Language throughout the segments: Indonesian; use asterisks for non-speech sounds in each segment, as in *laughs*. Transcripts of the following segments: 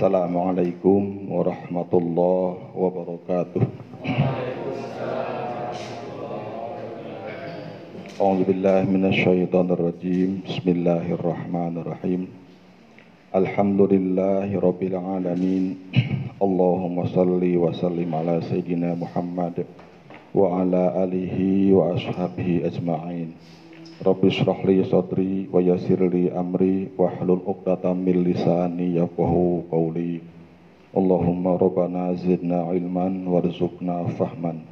Assalamualaikum warahmatullahi wabarakatuh. أعوذ بالله من الشيطان الرجيم بسم الله الرحمن الرحيم الحمد لله رب العالمين اللهم صل وسلم على سيدنا محمد وعلى آله وأصحابه أجمعين Rabbi syrahli sadri wa yassirli amri wa hlul uqdatan min lisani yafqahu qawli. Allahumma rabbana zidna ilman warzukna fahman.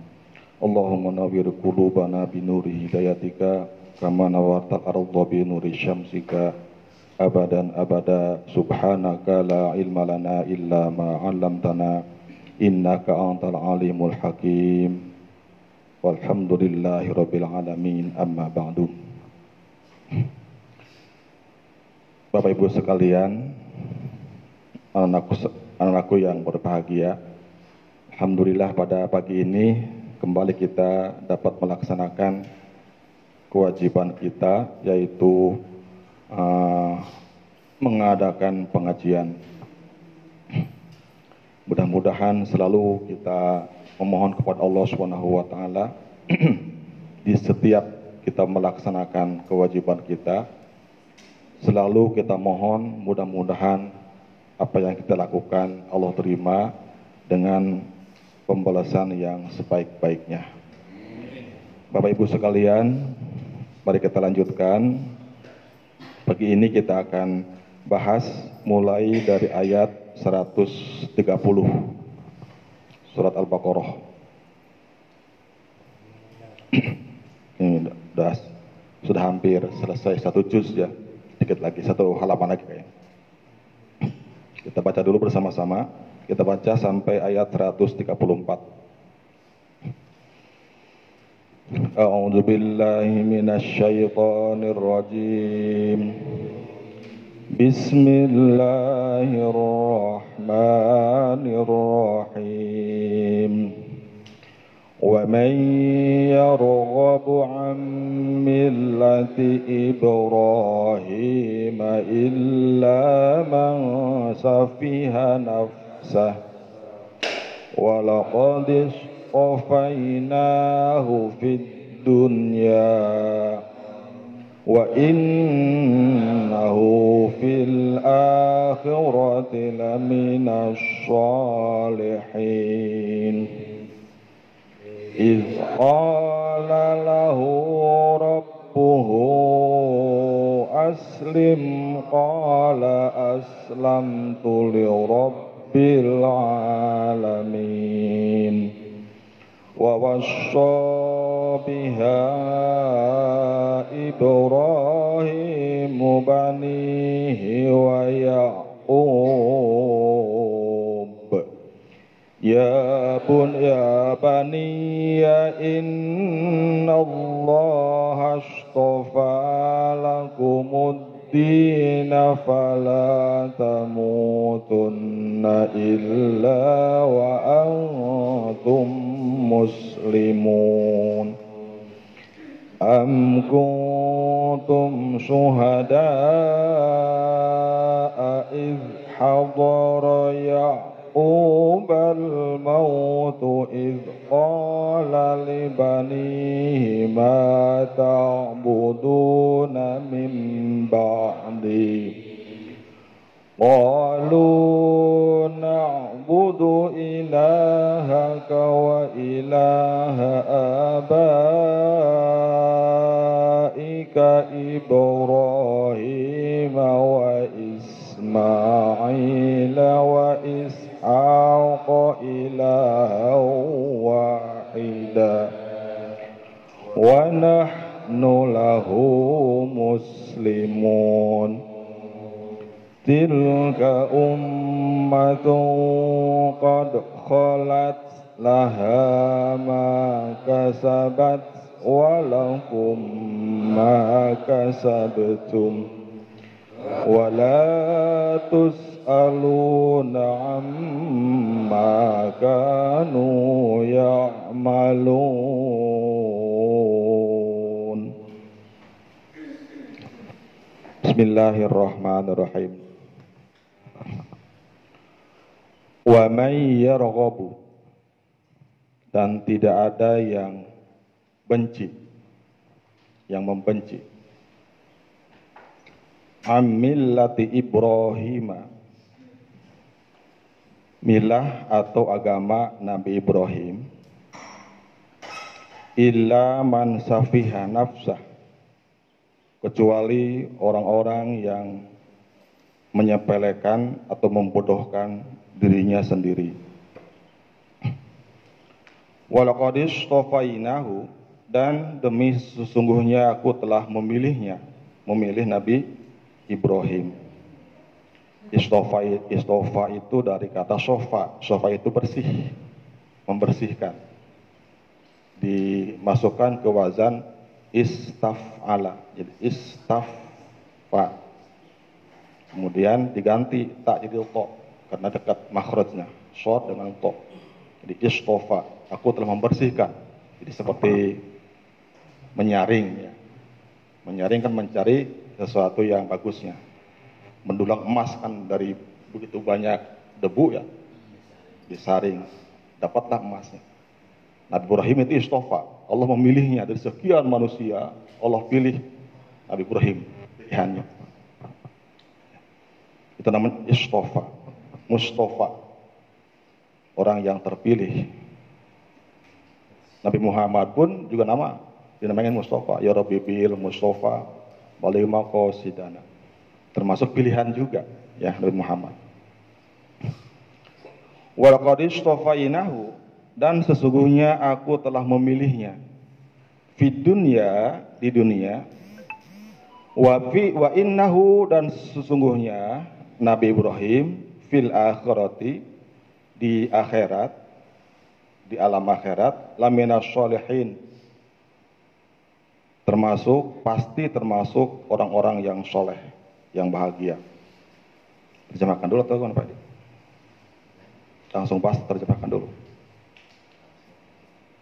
Allahumma nawwir qulubana bi nuri hidayatika kama nawarta ardha bi nuri syamsika abadan abada subhanaka la ilma lana illa ma 'allamtana innaka antal alimul hakim. Walhamdulillahi rabbil alamin amma ba'du. Bapak Ibu sekalian anakku anakku yang berbahagia Alhamdulillah pada pagi ini kembali kita dapat melaksanakan kewajiban kita yaitu uh, mengadakan pengajian. Mudah-mudahan selalu kita memohon kepada Allah Subhanahu wa taala *clears throat* di setiap kita melaksanakan kewajiban kita selalu kita mohon mudah-mudahan apa yang kita lakukan Allah terima dengan pembalasan yang sebaik-baiknya. Bapak Ibu sekalian, mari kita lanjutkan. Pagi ini kita akan bahas mulai dari ayat 130 surat Al-Baqarah. *clears throat* Ini sudah, sudah hampir selesai satu juz ya, sedikit lagi satu halaman lagi kayaknya. Kita baca dulu bersama-sama. Kita baca sampai ayat 134. A'udzu billahi. Bismillahirrahmanirrahim. ومن يرغب عن ملة إبراهيم إلا من نفسه نفسه ولقد اصطفيناه في الدنيا وإنه في الآخرة لمن الصالحين. إذ قال له ربه أسلم قال أسلمت لرب العالمين. ووصى بها إبراهيم بنيه ويعقوب. يا بن يا بني فلا تموتن إلا وأنتم مسلمون. أم كنتم شهداء إذ حضر يعقوب الموت إذ قال لبنيه ما تعبدون من بعدي؟ قالوا نعبد إلهك وإله آبائك إبراهيم وإسماعيل وإسحاق إلها واحدا ونحن له مسلمون تلك أمة قد خلت لها ما كسبت ولكم ما كسبتم ولا تسألون عما كانوا يعملون بسم الله الرحمن الرحيم Wa may yarghabu dan tidak ada yang benci yang membenci amillati Ibrahim milah atau agama Nabi Ibrahim illa man safiha nafsah kecuali orang-orang yang menyepelekan atau membodohkan dirinya sendiri. Walaqadis tofainahu dan demi sesungguhnya aku telah memilihnya, memilih Nabi Ibrahim. Istofa, istofa itu dari kata sofa, sofa itu bersih, membersihkan. Dimasukkan ke wazan istaf'ala, jadi istaf'a. Kemudian diganti tak jadi to karena dekat makhrajnya, short dengan to. Jadi istofa, aku telah membersihkan. Jadi seperti menyaring ya. Menyaring kan mencari sesuatu yang bagusnya. Mendulang emas kan dari begitu banyak debu ya. Disaring, dapatlah emasnya. Nabi Ibrahim itu istofa. Allah memilihnya dari sekian manusia. Allah pilih Nabi Ibrahim pilihannya. Itu namanya istofa. Mustafa. Orang yang terpilih. Nabi Muhammad pun juga nama dinamakan Mustafa. Ya Rabbi bil Mustafa qasidana. Termasuk pilihan juga ya Nabi Muhammad. Walaqad istafainahu dan sesungguhnya aku telah memilihnya. Di dunia di dunia. Wa fi wa innahu dan sesungguhnya Nabi Ibrahim fil akhirati di akhirat di alam akhirat lamina sholihin. Termasuk pasti termasuk orang-orang yang soleh yang bahagia terjemahkan dulu atau gimana Pak langsung pas terjemahkan dulu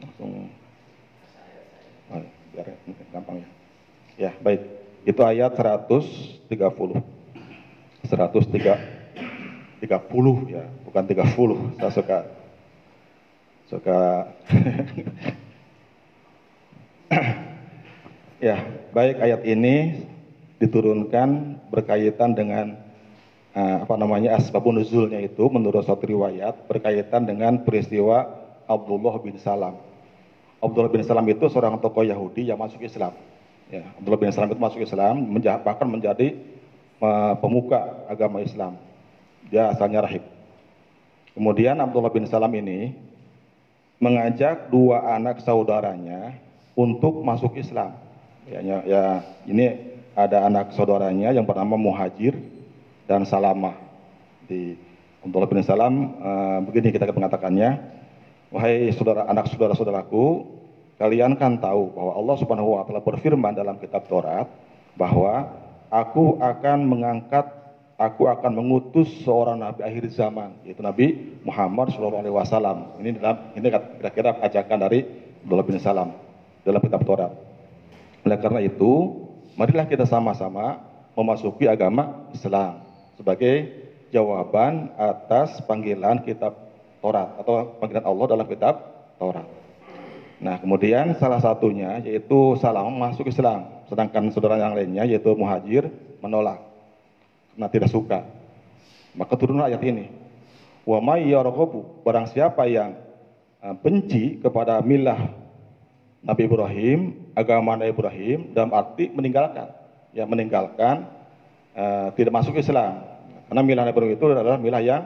langsung biar gampang ya. Ya, baik. Itu ayat 130. 103 30 ya, bukan 30. Saya suka suka *laughs* Ya, baik ayat ini diturunkan berkaitan dengan uh, apa namanya asbabun nuzulnya itu menurut satu riwayat berkaitan dengan peristiwa Abdullah bin Salam. Abdullah bin Salam itu seorang tokoh Yahudi yang masuk Islam. Ya, Abdullah bin Salam itu masuk Islam, menja bahkan menjadi uh, pemuka agama Islam. Dia asalnya rahib. Kemudian Abdullah bin Salam ini mengajak dua anak saudaranya untuk masuk Islam. Ya, ya, ya ini ada anak saudaranya yang bernama Muhajir dan Salamah. Di Abdullah bin Salam uh, begini kita mengatakannya, Wahai saudara anak saudara-saudaraku, kalian kan tahu bahwa Allah Subhanahu wa taala berfirman dalam kitab Taurat bahwa aku akan mengangkat aku akan mengutus seorang nabi akhir zaman yaitu Nabi Muhammad wasallam. Ini dalam ini kira-kira ajakan dari Abdullah bin Salam dalam kitab Taurat. Oleh karena itu, marilah kita sama-sama memasuki agama Islam sebagai jawaban atas panggilan kitab Taurat atau panggilan Allah dalam kitab Taurat. Nah, kemudian salah satunya yaitu Salam masuk Islam, sedangkan saudara yang lainnya yaitu Muhajir menolak karena tidak suka. Maka turun ayat ini. Wa may barang siapa yang uh, benci kepada milah Nabi Ibrahim, agama Nabi Ibrahim dalam arti meninggalkan, ya meninggalkan uh, tidak masuk Islam. Karena milah Nabi Ibrahim itu adalah milah yang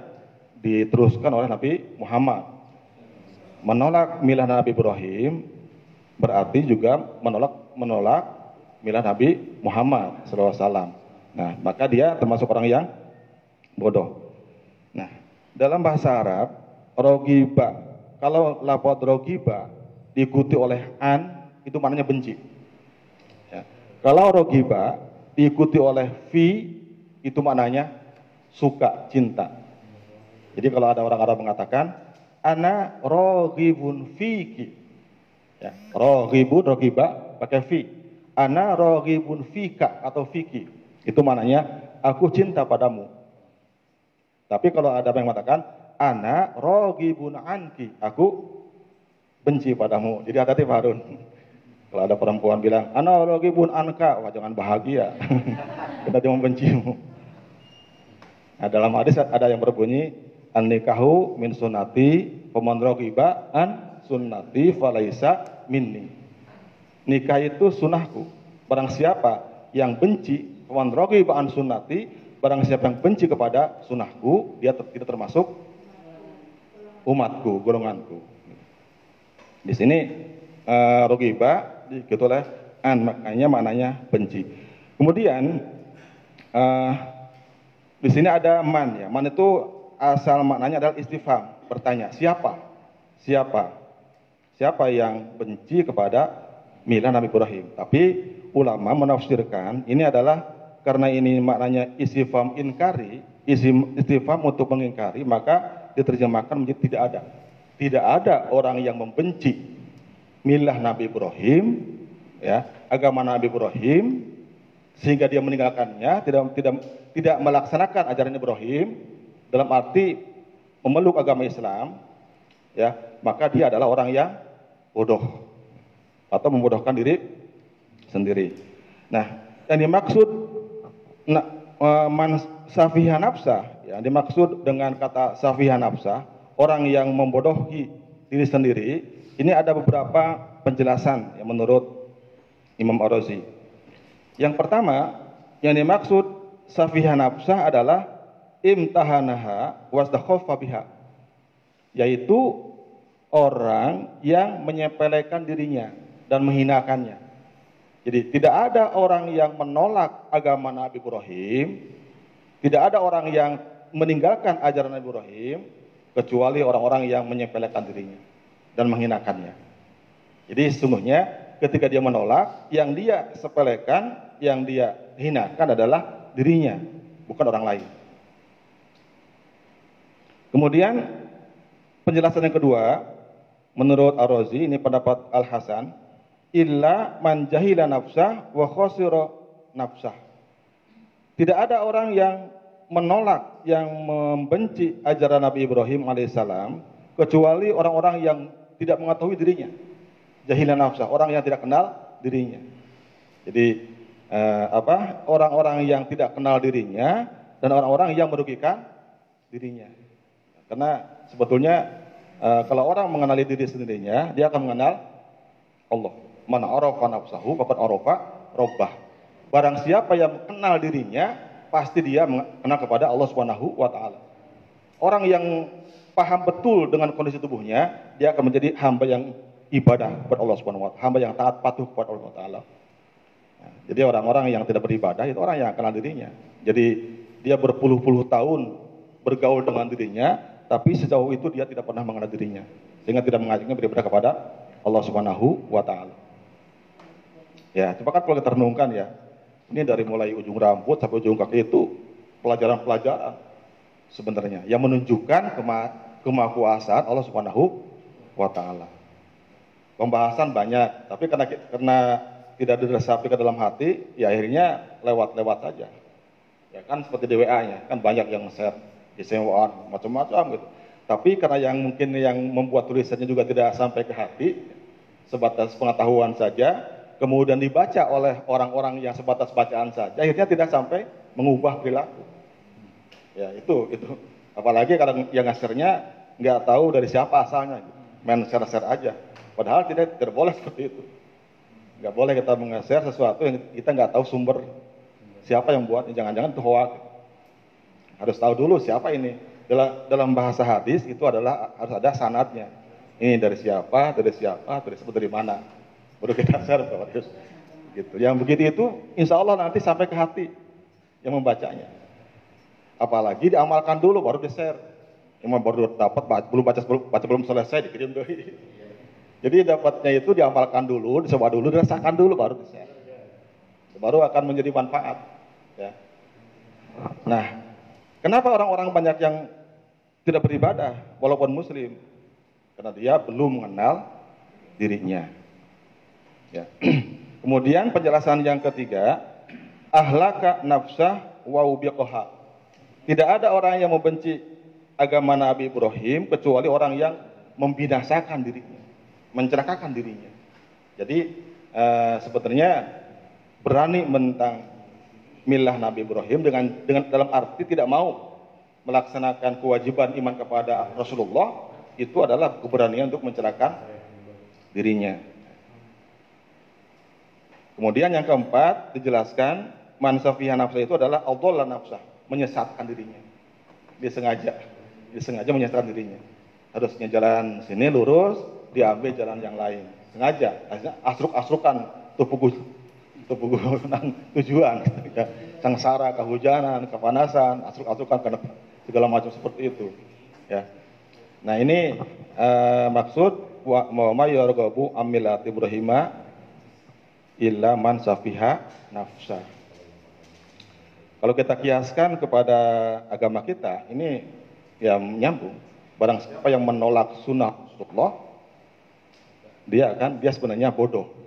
diteruskan oleh Nabi Muhammad. Menolak milah Nabi Ibrahim berarti juga menolak menolak milah Nabi Muhammad SAW. Nah, maka dia termasuk orang yang bodoh. Nah, dalam bahasa Arab, rogiba, kalau lapor rogiba diikuti oleh an, itu maknanya benci. Ya. Kalau rogiba diikuti oleh fi, itu maknanya suka, cinta. Jadi kalau ada orang Arab mengatakan ana roghibun fiki. Ya, roghibun roghiba pakai fi. Ana roghibun fika atau fiki. Itu maknanya aku cinta padamu. Tapi kalau ada yang mengatakan ana rogibun anki. Aku benci padamu. Jadi hati-hati Pak Harun. Kalau ada perempuan bilang, ana rogibun anka, wah jangan bahagia. *laughs* Kita cuma bencimu. Nah, dalam hadis ada yang berbunyi, an nikahu min sunnati, peman rogiba an sunnati falaisa minni. Nikah itu sunnahku. Barang siapa yang benci, peman rogiba an sunnati, barang siapa yang benci kepada sunnahku, dia tidak termasuk umatku, golonganku. Di sini uh, rogiba gitu lah an maknanya maknanya benci. Kemudian uh, di sini ada man ya. Man itu asal maknanya adalah istifham, bertanya, siapa? Siapa? Siapa yang benci kepada milah Nabi Ibrahim? Tapi ulama menafsirkan ini adalah karena ini maknanya istifham inkari, istifham untuk mengingkari, maka diterjemahkan menjadi tidak ada. Tidak ada orang yang membenci milah Nabi Ibrahim, ya, agama Nabi Ibrahim sehingga dia meninggalkannya, tidak tidak tidak melaksanakan ajaran Ibrahim dalam arti memeluk agama Islam, ya, maka dia adalah orang yang bodoh atau membodohkan diri sendiri. Nah, yang dimaksud nah, man safiha nafsa, yang dimaksud dengan kata safiha nafsa, orang yang membodohi diri sendiri, ini ada beberapa penjelasan yang menurut Imam Ar-Razi. Yang pertama, yang dimaksud safihah nafsah adalah imtahanaha wasdakhofa biha. Yaitu orang yang menyepelekan dirinya dan menghinakannya. Jadi tidak ada orang yang menolak agama Nabi Ibrahim, tidak ada orang yang meninggalkan ajaran Nabi Ibrahim, kecuali orang-orang yang menyepelekan dirinya dan menghinakannya. Jadi sesungguhnya ketika dia menolak, yang dia sepelekan, yang dia hinakan adalah dirinya, bukan orang lain. Kemudian penjelasan yang kedua, menurut Ar-Razi ini pendapat Al-Hasan, illa man jahila nafsah wa khosiro nafsah. Tidak ada orang yang menolak, yang membenci ajaran Nabi Ibrahim alaihissalam, kecuali orang-orang yang tidak mengetahui dirinya. Jahilan nafsah, orang yang tidak kenal dirinya. Jadi eh, apa? Orang-orang yang tidak kenal dirinya dan orang-orang yang merugikan dirinya. Karena sebetulnya eh, kalau orang mengenali diri sendirinya, dia akan mengenal Allah. Mana arafa nafsahu faqad arafa robbah. Barang siapa yang kenal dirinya, pasti dia mengenal kepada Allah Subhanahu wa taala. Orang yang paham betul dengan kondisi tubuhnya, dia akan menjadi hamba yang ibadah kepada Allah Subhanahu wa taala, hamba yang taat patuh kepada Allah taala. Nah, jadi orang-orang yang tidak beribadah itu orang yang kenal dirinya. Jadi dia berpuluh-puluh tahun bergaul dengan dirinya, tapi sejauh itu dia tidak pernah mengenal dirinya, sehingga tidak mengajaknya beribadah kepada Allah Subhanahu wa taala. Ya, coba kan kalau kita renungkan ya, ini dari mulai ujung rambut sampai ujung kaki itu pelajaran-pelajaran sebenarnya yang menunjukkan kema kemakuasaan Allah Subhanahu wa taala. Pembahasan banyak, tapi karena karena tidak diresapi ke dalam hati, ya akhirnya lewat-lewat saja. Ya kan seperti di WA-nya, kan banyak yang share di sewaan macam-macam gitu. Tapi karena yang mungkin yang membuat tulisannya juga tidak sampai ke hati, sebatas pengetahuan saja, kemudian dibaca oleh orang-orang yang sebatas bacaan saja, akhirnya tidak sampai mengubah perilaku. Ya itu itu. Apalagi kalau yang ngasirnya nggak tahu dari siapa asalnya, gitu. main share-share aja. Padahal tidak tidak boleh *laughs* seperti itu. Nggak boleh kita meng-share sesuatu yang kita nggak tahu sumber siapa yang buat. Jangan-jangan itu hoax. Harus tahu dulu siapa ini. Dalam, bahasa hadis itu adalah harus ada sanatnya. Ini dari siapa, dari siapa, dari dari mana. Baru kita share harus gitu. Yang begitu itu, insya Allah nanti sampai ke hati yang membacanya. Apalagi diamalkan dulu baru di-share. Cuma baru dapat belum baca belum baca belum selesai dikirim dulu. Jadi dapatnya itu diamalkan dulu, dicoba dulu, dirasakan dulu baru di-share. Baru akan menjadi manfaat. Ya. Nah, kenapa orang-orang banyak yang tidak beribadah walaupun muslim? Karena dia belum mengenal dirinya. Ya. *clears throat* Kemudian penjelasan yang ketiga, ahlaka nafsah wa ubiqoha tidak ada orang yang membenci agama Nabi Ibrahim kecuali orang yang membinasakan dirinya, mencelakakan dirinya. Jadi uh, sebenarnya berani mentang milah Nabi Ibrahim dengan dengan dalam arti tidak mau melaksanakan kewajiban iman kepada Rasulullah itu adalah keberanian untuk mencelakakan dirinya. Kemudian yang keempat dijelaskan mansafiha nafsa itu adalah Allah nafsa, menyesatkan dirinya. Dia sengaja, dia sengaja menyesatkan dirinya. Harusnya jalan sini lurus, diambil jalan yang lain. Sengaja, asruk-asrukan tubuh tubuh tujuan, ya. sengsara, kehujanan, kepanasan, asruk-asrukan karena segala macam seperti itu. Ya. Nah ini uh, maksud wa ma yarghabu amilati Ibrahima illa man safiha nafsa. Kalau kita kiaskan kepada agama kita, ini ya nyambung. Barang siapa yang menolak sunnah Rasulullah, dia akan dia sebenarnya bodoh. *laughs*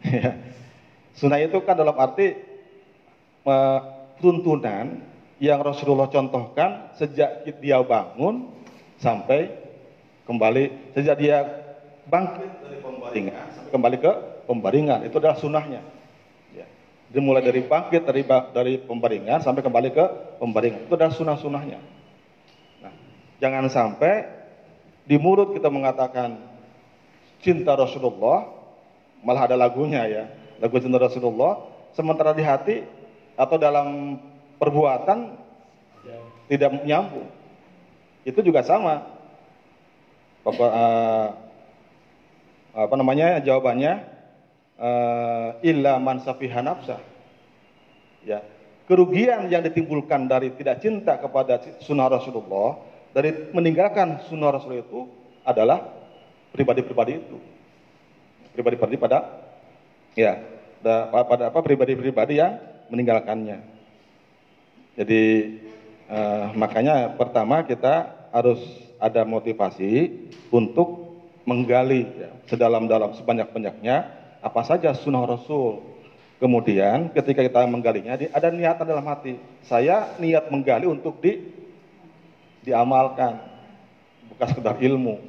Ya. sunnah itu kan dalam arti uh, tuntunan yang Rasulullah contohkan sejak dia bangun sampai kembali sejak dia bangkit dari pembaringan sampai kembali ke pembaringan itu adalah sunnahnya. Ya. Dari bangkit dari dari pembaringan sampai kembali ke pembaringan itu adalah sunnah-sunnahnya. Nah, jangan sampai di mulut kita mengatakan cinta Rasulullah malah ada lagunya ya lagu cinta Rasulullah sementara di hati atau dalam perbuatan tidak nyambung. Itu juga sama. Apa, uh, apa namanya jawabannya uh, illa man safiha. Ya. Kerugian yang ditimbulkan dari tidak cinta kepada sunnah Rasulullah, dari meninggalkan sunnah Rasul itu adalah pribadi-pribadi itu. Pribadi-pribadi pada ya, pada apa pribadi-pribadi yang meninggalkannya. Jadi eh, makanya pertama kita harus ada motivasi untuk menggali ya, sedalam-dalam sebanyak-banyaknya apa saja sunnah Rasul. Kemudian ketika kita menggalinya ada niatan dalam hati. Saya niat menggali untuk di diamalkan, bukan sekedar ilmu.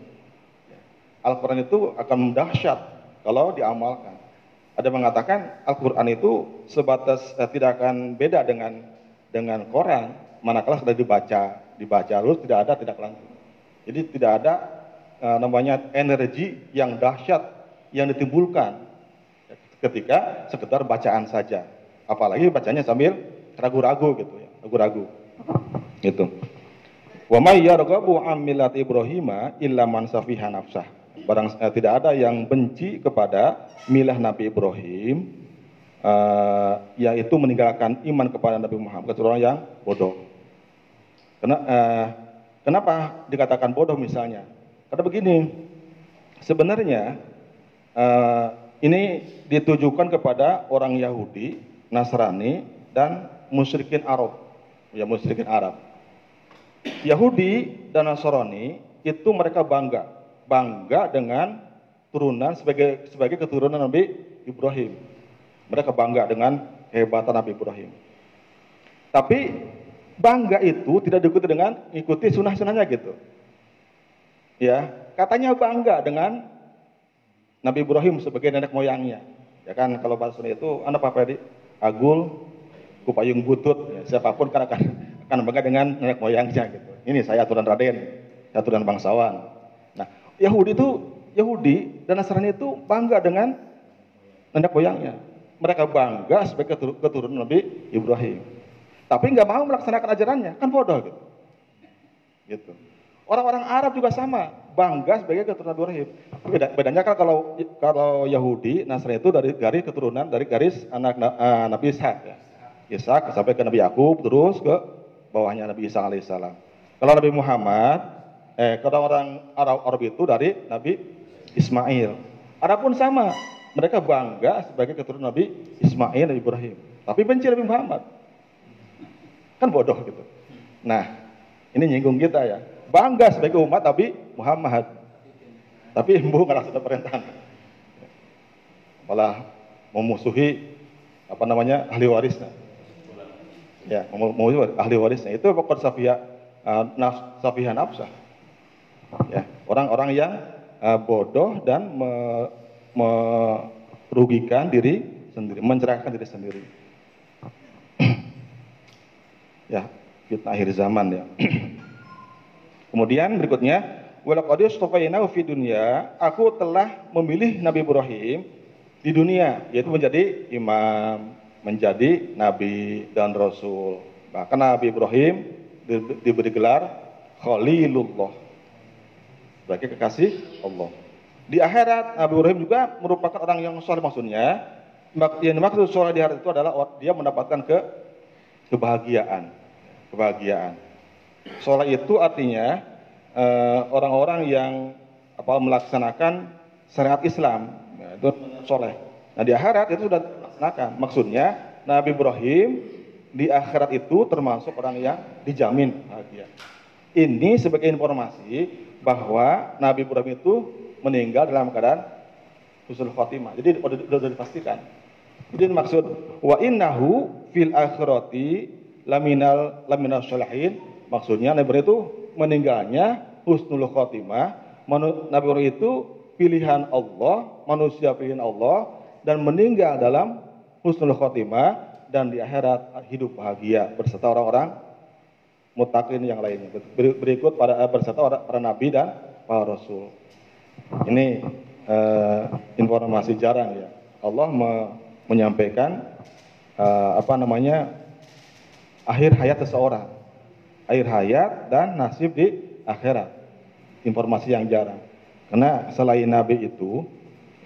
Al-Quran itu akan dahsyat kalau diamalkan. Ada mengatakan Al-Quran itu sebatas eh, tidak akan beda dengan dengan Quran, manakala sudah dibaca, dibaca terus tidak ada tidak lanjut. Jadi tidak ada namanya energi yang dahsyat yang ditimbulkan ketika sekedar bacaan saja. Apalagi bacanya sambil ragu-ragu gitu ya, ragu-ragu. Gitu. Wa may yarghabu an millati Ibrahim illa man safiha nafsah. Barang eh, tidak ada yang benci kepada milah Nabi Ibrahim uh, yaitu meninggalkan iman kepada Nabi Muhammad kecuali orang yang bodoh. Kena, uh, kenapa dikatakan bodoh misalnya? Karena begini, sebenarnya uh, ini ditujukan kepada orang Yahudi, Nasrani, dan musyrikin Arab. Ya musyrikin Arab. Yahudi dan Nasrani itu mereka bangga bangga dengan turunan sebagai sebagai keturunan Nabi Ibrahim. Mereka bangga dengan kehebatan Nabi Ibrahim. Tapi bangga itu tidak diikuti dengan ikuti sunnah-sunnahnya gitu. Ya, katanya bangga dengan Nabi Ibrahim sebagai nenek moyangnya. Ya kan kalau bahasa itu anak apa di agul kupayung butut ya, siapa pun kan akan *laughs* akan bangga dengan nenek moyangnya gitu. Ini saya aturan Raden, aturan bangsawan. Yahudi itu Yahudi dan Nasrani itu bangga dengan nenek moyangnya. Mereka bangga sebagai keturunan Nabi Ibrahim. Tapi nggak mau melaksanakan ajarannya, kan bodoh gitu. Gitu. Orang-orang Arab juga sama, bangga sebagai keturunan Ibrahim. Beda, bedanya kan kalau kalau Yahudi, Nasrani itu dari garis keturunan dari garis anak uh, Nabi Ishak ya. Ishak sampai ke Nabi Yakub terus ke bawahnya Nabi Isa alaihissalam. Kalau Nabi Muhammad eh kalau orang Arab, Arab itu dari Nabi Ismail. Adapun sama, mereka bangga sebagai keturunan Nabi Ismail dan Ibrahim. Tapi benci Nabi Muhammad. Kan bodoh gitu. Nah, ini nyinggung kita ya. Bangga sebagai umat Nabi Muhammad. Tapi *laughs* embu nggak laksana perintahan. Malah memusuhi apa namanya ahli warisnya. Ya, memusuhi ahli warisnya. Itu pokok safia uh, safihan nafsah. Ya, orang-orang yang uh, bodoh dan me, merugikan diri sendiri, mencerahkan diri sendiri. *clears throat* ya, fitnah akhir zaman ya. *clears throat* Kemudian berikutnya, walaqad istafainahu fi dunya, aku telah memilih Nabi Ibrahim di dunia, yaitu menjadi imam, menjadi nabi dan rasul. Bahkan Nabi Ibrahim di, diberi gelar Khalilullah. Sebagai kekasih Allah. Di akhirat Nabi Ibrahim juga merupakan orang yang soleh maksudnya. Yang dimaksud soleh di akhirat itu adalah dia mendapatkan ke kebahagiaan. Kebahagiaan. Soleh itu artinya eh, orang-orang uh, yang apa melaksanakan syariat Islam. Ya, itu soleh. Nah di akhirat itu sudah dilaksanakan. Maksudnya Nabi Ibrahim di akhirat itu termasuk orang yang dijamin bahagia. Ini sebagai informasi bahwa Nabi Ibrahim itu meninggal dalam keadaan husnul khotimah. Jadi sudah dipastikan. Jadi maksud wa innahu fil akhirati laminal laminal sholihin. Maksudnya Nabi itu meninggalnya husnul khotimah. Nabi itu pilihan Allah, manusia pilihan Allah dan meninggal dalam husnul khotimah dan di akhirat hidup bahagia berserta orang-orang mutakin yang lainnya. Berikut pada eh, berserta para nabi dan para rasul. Ini uh, informasi jarang ya. Allah me menyampaikan uh, apa namanya akhir hayat seseorang, akhir hayat dan nasib di akhirat. Informasi yang jarang. Karena selain nabi itu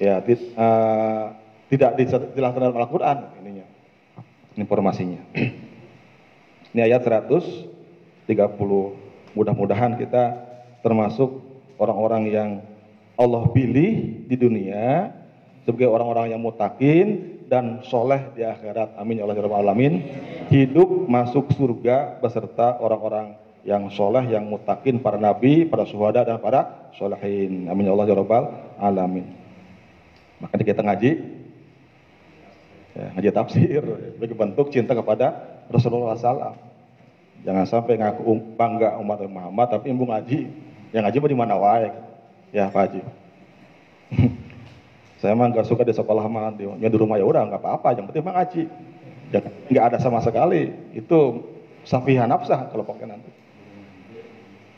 ya uh, tidak dijelaskan dalam Al-Qur'an ininya informasinya. *clears throat* Ini ayat 130. Mudah-mudahan kita termasuk orang-orang yang Allah pilih di dunia sebagai orang-orang yang mutakin dan soleh di akhirat. Amin ya Allah ya alamin. Hidup masuk surga beserta orang-orang yang soleh, yang mutakin, para nabi, para suhada dan para solehin. Amin ya Allah ya alamin. Makanya kita ngaji ya, ngaji tafsir sebagai bentuk cinta kepada Rasulullah SAW. Jangan sampai ngaku um, bangga umat Muhammad tapi ibu ngaji. Yang ngaji di mana wae. Ya Pak Haji. *laughs* Saya mah nggak suka di sekolah mah di, di rumah ya udah nggak apa-apa. Yang penting mah ngaji. Nggak ada sama sekali. Itu safihan nafsah kalau pakai nanti.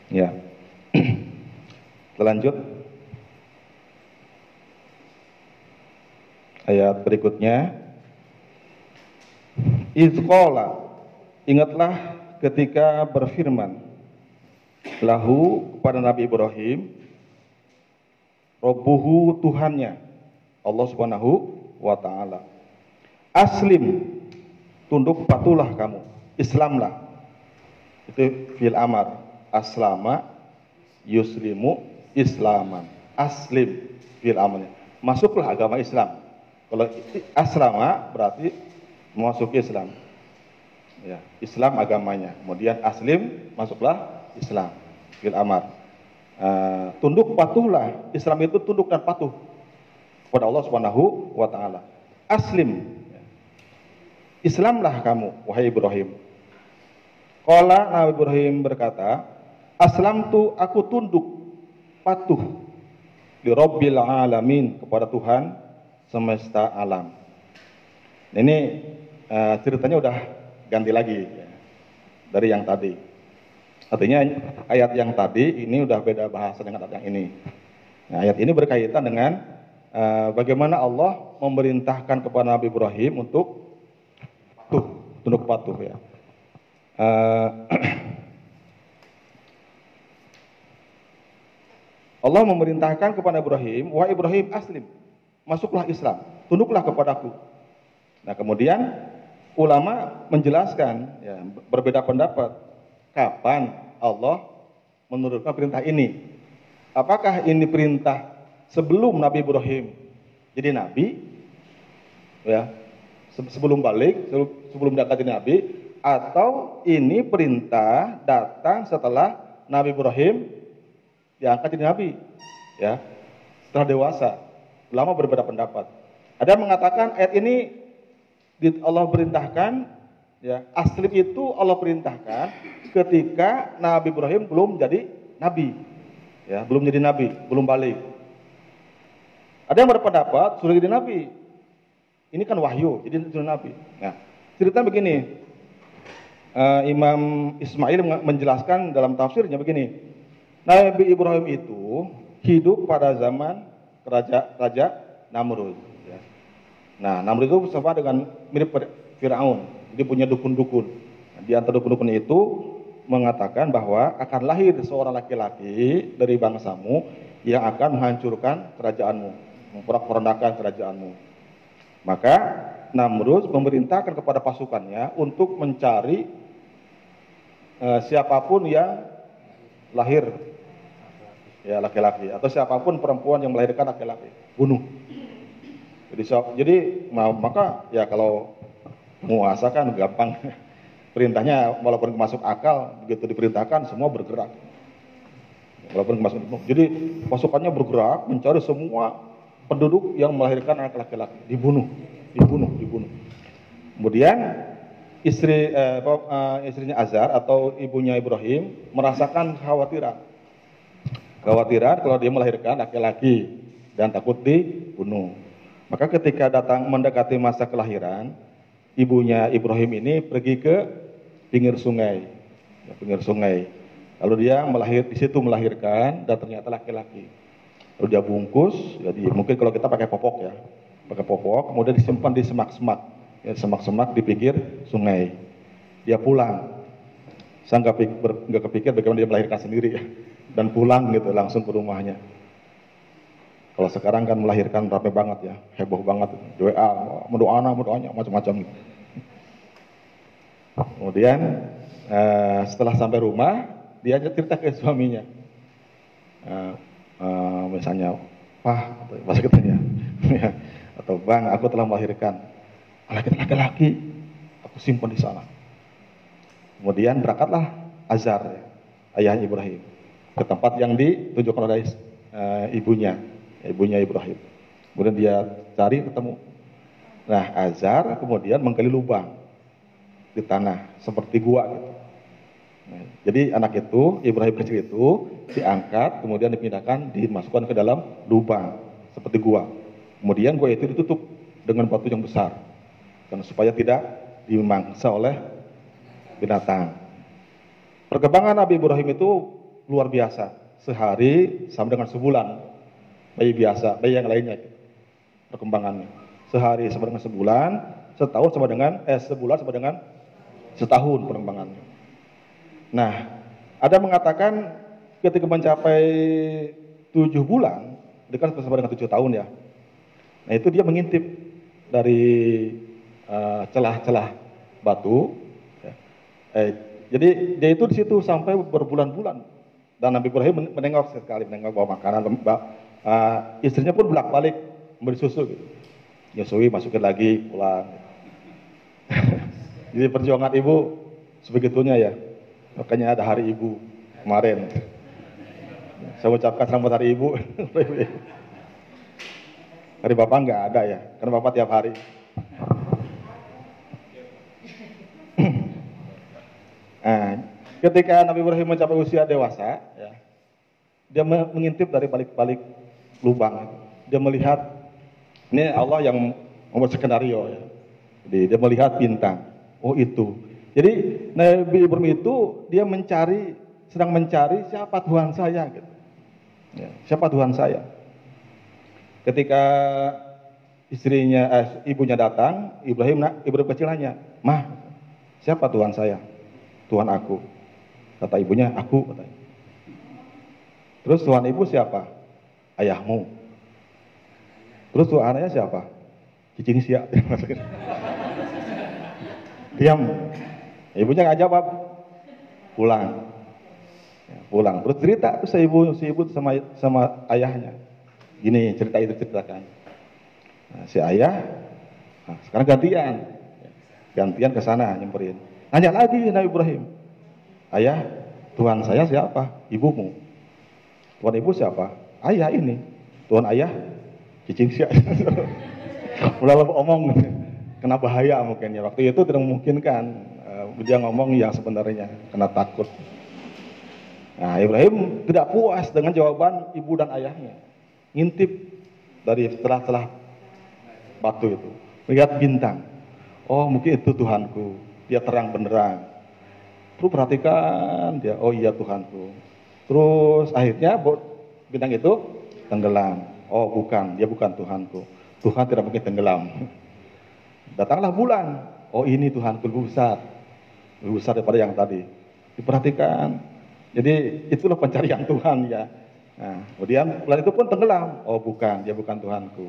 Ya. *clears throat* Lanjut. Ayat berikutnya. Izqala Ingatlah ketika berfirman Lahu kepada Nabi Ibrahim Robbuhu Tuhannya Allah subhanahu wa ta'ala Aslim Tunduk patulah kamu Islamlah Itu fil amar Aslama Yuslimu Islaman Aslim fil amalnya Masuklah agama Islam Kalau aslama berarti memasuki Islam. Ya, Islam agamanya. Kemudian aslim masuklah Islam. Fil amar. Uh, tunduk patuhlah. Islam itu tunduk dan patuh kepada Allah Subhanahu wa taala. Aslim. Islamlah kamu wahai Ibrahim. Qala Nabi Ibrahim berkata, Aslam tu aku tunduk patuh di Rabbil alamin kepada Tuhan semesta alam. Ini uh, ceritanya udah ganti lagi ya, dari yang tadi. Artinya ayat yang tadi ini udah beda bahasa dengan ayat yang ini. Nah, ayat ini berkaitan dengan uh, bagaimana Allah memerintahkan kepada Nabi Ibrahim untuk patuh, tunduk patuh ya. Uh, *clears throat* Allah memerintahkan kepada Ibrahim, wahai Ibrahim aslim, masuklah Islam, tunduklah kepadaku. Nah kemudian ulama menjelaskan ya, berbeda pendapat kapan Allah menurunkan perintah ini. Apakah ini perintah sebelum Nabi Ibrahim jadi nabi? Ya, sebelum balik, sebelum dekati Nabi atau ini perintah datang setelah Nabi Ibrahim diangkat jadi nabi? Ya, setelah dewasa. Ulama berbeda pendapat. Ada yang mengatakan ayat ini Allah perintahkan Ya, aslib itu Allah perintahkan ketika Nabi Ibrahim belum jadi nabi. Ya, belum jadi nabi, belum balik. Ada yang berpendapat sudah jadi nabi. Ini kan wahyu, jadi sudah nabi. Nah, cerita begini. Uh, Imam Ismail menjelaskan dalam tafsirnya begini. Nabi Ibrahim itu hidup pada zaman raja raja Namrud. Ya. Nah, Namrud itu sama dengan mirip Firaun dia punya dukun-dukun. Di antara dukun-dukun itu mengatakan bahwa akan lahir seorang laki-laki dari bangsamu yang akan menghancurkan kerajaanmu, memporak-porandakan kerajaanmu. Maka Namrud memerintahkan kepada pasukannya untuk mencari uh, siapa pun yang lahir ya laki-laki atau siapa pun perempuan yang melahirkan laki-laki bunuh. Jadi, jadi maka ya kalau Muasa kan gampang. *laughs* Perintahnya walaupun masuk akal, begitu diperintahkan semua bergerak. Walaupun masuk jadi pasukannya bergerak mencari semua penduduk yang melahirkan anak laki-laki, dibunuh, dibunuh, dibunuh. Kemudian istri eh, eh, istrinya Azar atau ibunya Ibrahim merasakan kekhawatiran. Kekhawatiran kalau dia melahirkan laki-laki dan takut dibunuh. Maka ketika datang mendekati masa kelahiran, ibunya Ibrahim ini pergi ke pinggir sungai, pinggir sungai. Lalu dia melahir di situ melahirkan dan ternyata laki-laki. Dia bungkus, jadi mungkin kalau kita pakai popok ya, pakai popok, kemudian disimpan di semak-semak, ya, semak-semak di pinggir sungai. Dia pulang, saya nggak pikir, kepikir bagaimana dia melahirkan sendiri ya, dan pulang gitu langsung ke rumahnya. Kalau sekarang kan melahirkan rame banget ya, heboh banget. WA, mendoana, mendoanya, macam-macam. Kemudian uh, setelah sampai rumah, dia cerita ke suaminya. Uh, uh, misalnya, Pak, bahasa katanya, atau Bang, aku telah melahirkan laki-laki, aku simpan di sana. Kemudian berangkatlah Azar, ya, ayah Ibrahim, ke tempat yang ditunjukkan oleh uh, ibunya ibunya Ibrahim. Kemudian dia cari ketemu. Nah, Azar kemudian menggali lubang di tanah seperti gua gitu. Jadi anak itu, Ibrahim kecil itu diangkat, kemudian dipindahkan, dimasukkan ke dalam lubang seperti gua. Kemudian gua itu ditutup dengan batu yang besar, karena supaya tidak dimangsa oleh binatang. Perkembangan Nabi Ibrahim itu luar biasa, sehari sama dengan sebulan bayi biasa, bayi yang lainnya perkembangannya. Sehari sama dengan sebulan, setahun sama dengan eh sebulan sama dengan setahun perkembangannya. Nah, ada mengatakan ketika mencapai tujuh bulan, dekat sama dengan tujuh tahun ya. Nah itu dia mengintip dari eh, celah-celah uh, batu. Ya. Eh, jadi dia itu di situ sampai berbulan-bulan dan Nabi Ibrahim menengok sekali menengok bawa makanan uh, istrinya pun bolak balik memberi susu gitu. Nyusui masukin lagi pulang. *laughs* Jadi perjuangan ibu sebegitunya ya. Makanya ada hari ibu kemarin. Saya ucapkan selamat hari ibu. *laughs* hari bapak nggak ada ya, karena bapak tiap hari. *clears throat* nah, ketika Nabi Ibrahim mencapai usia dewasa, ya, dia mengintip dari balik-balik lubang. Dia melihat ini Allah yang membuat skenario ya. Jadi dia melihat bintang. Oh itu. Jadi Nabi Ibrahim itu dia mencari sedang mencari siapa Tuhan saya gitu. Ya, siapa Tuhan saya? Ketika istrinya eh, ibunya datang, Ibrahim Ibrahim kecil nanya, "Mah, siapa Tuhan saya?" "Tuhan aku." Kata ibunya, "Aku," katanya. Terus Tuhan ibu siapa? ayahmu. Terus tuh anaknya siapa? Cicing siap. *laughs* Diam. Ibunya nggak jawab. Pulang. Ya, pulang. Terus cerita tuh si ibu, si ibu sama sama ayahnya. Gini cerita itu ceritakan. Nah, si ayah, nah, sekarang gantian. Gantian ke sana nyemperin. Nanya lagi Nabi Ibrahim. Ayah, Tuhan saya siapa? Ibumu. Tuhan ibu siapa? ayah ini tuan ayah cicing siap mulai *laughs* omong kena bahaya mungkin ya. Waktu itu tidak memungkinkan dia ngomong yang sebenarnya kena takut. Nah, Ibrahim tidak puas dengan jawaban ibu dan ayahnya. Ngintip dari setelah-setelah batu itu. Lihat bintang. Oh, mungkin itu Tuhanku. Dia terang benderang. Terus perhatikan dia, oh iya Tuhanku. Terus akhirnya bintang itu tenggelam. Oh, bukan, dia bukan Tuhanku. Tuhan tidak mungkin tenggelam. *laughs* Datanglah bulan. Oh, ini Tuhanku besar. Lebih besar daripada yang tadi. Diperhatikan, jadi itulah pencarian Tuhan ya. Nah, kemudian bulan itu pun tenggelam. Oh bukan, dia bukan Tuhanku.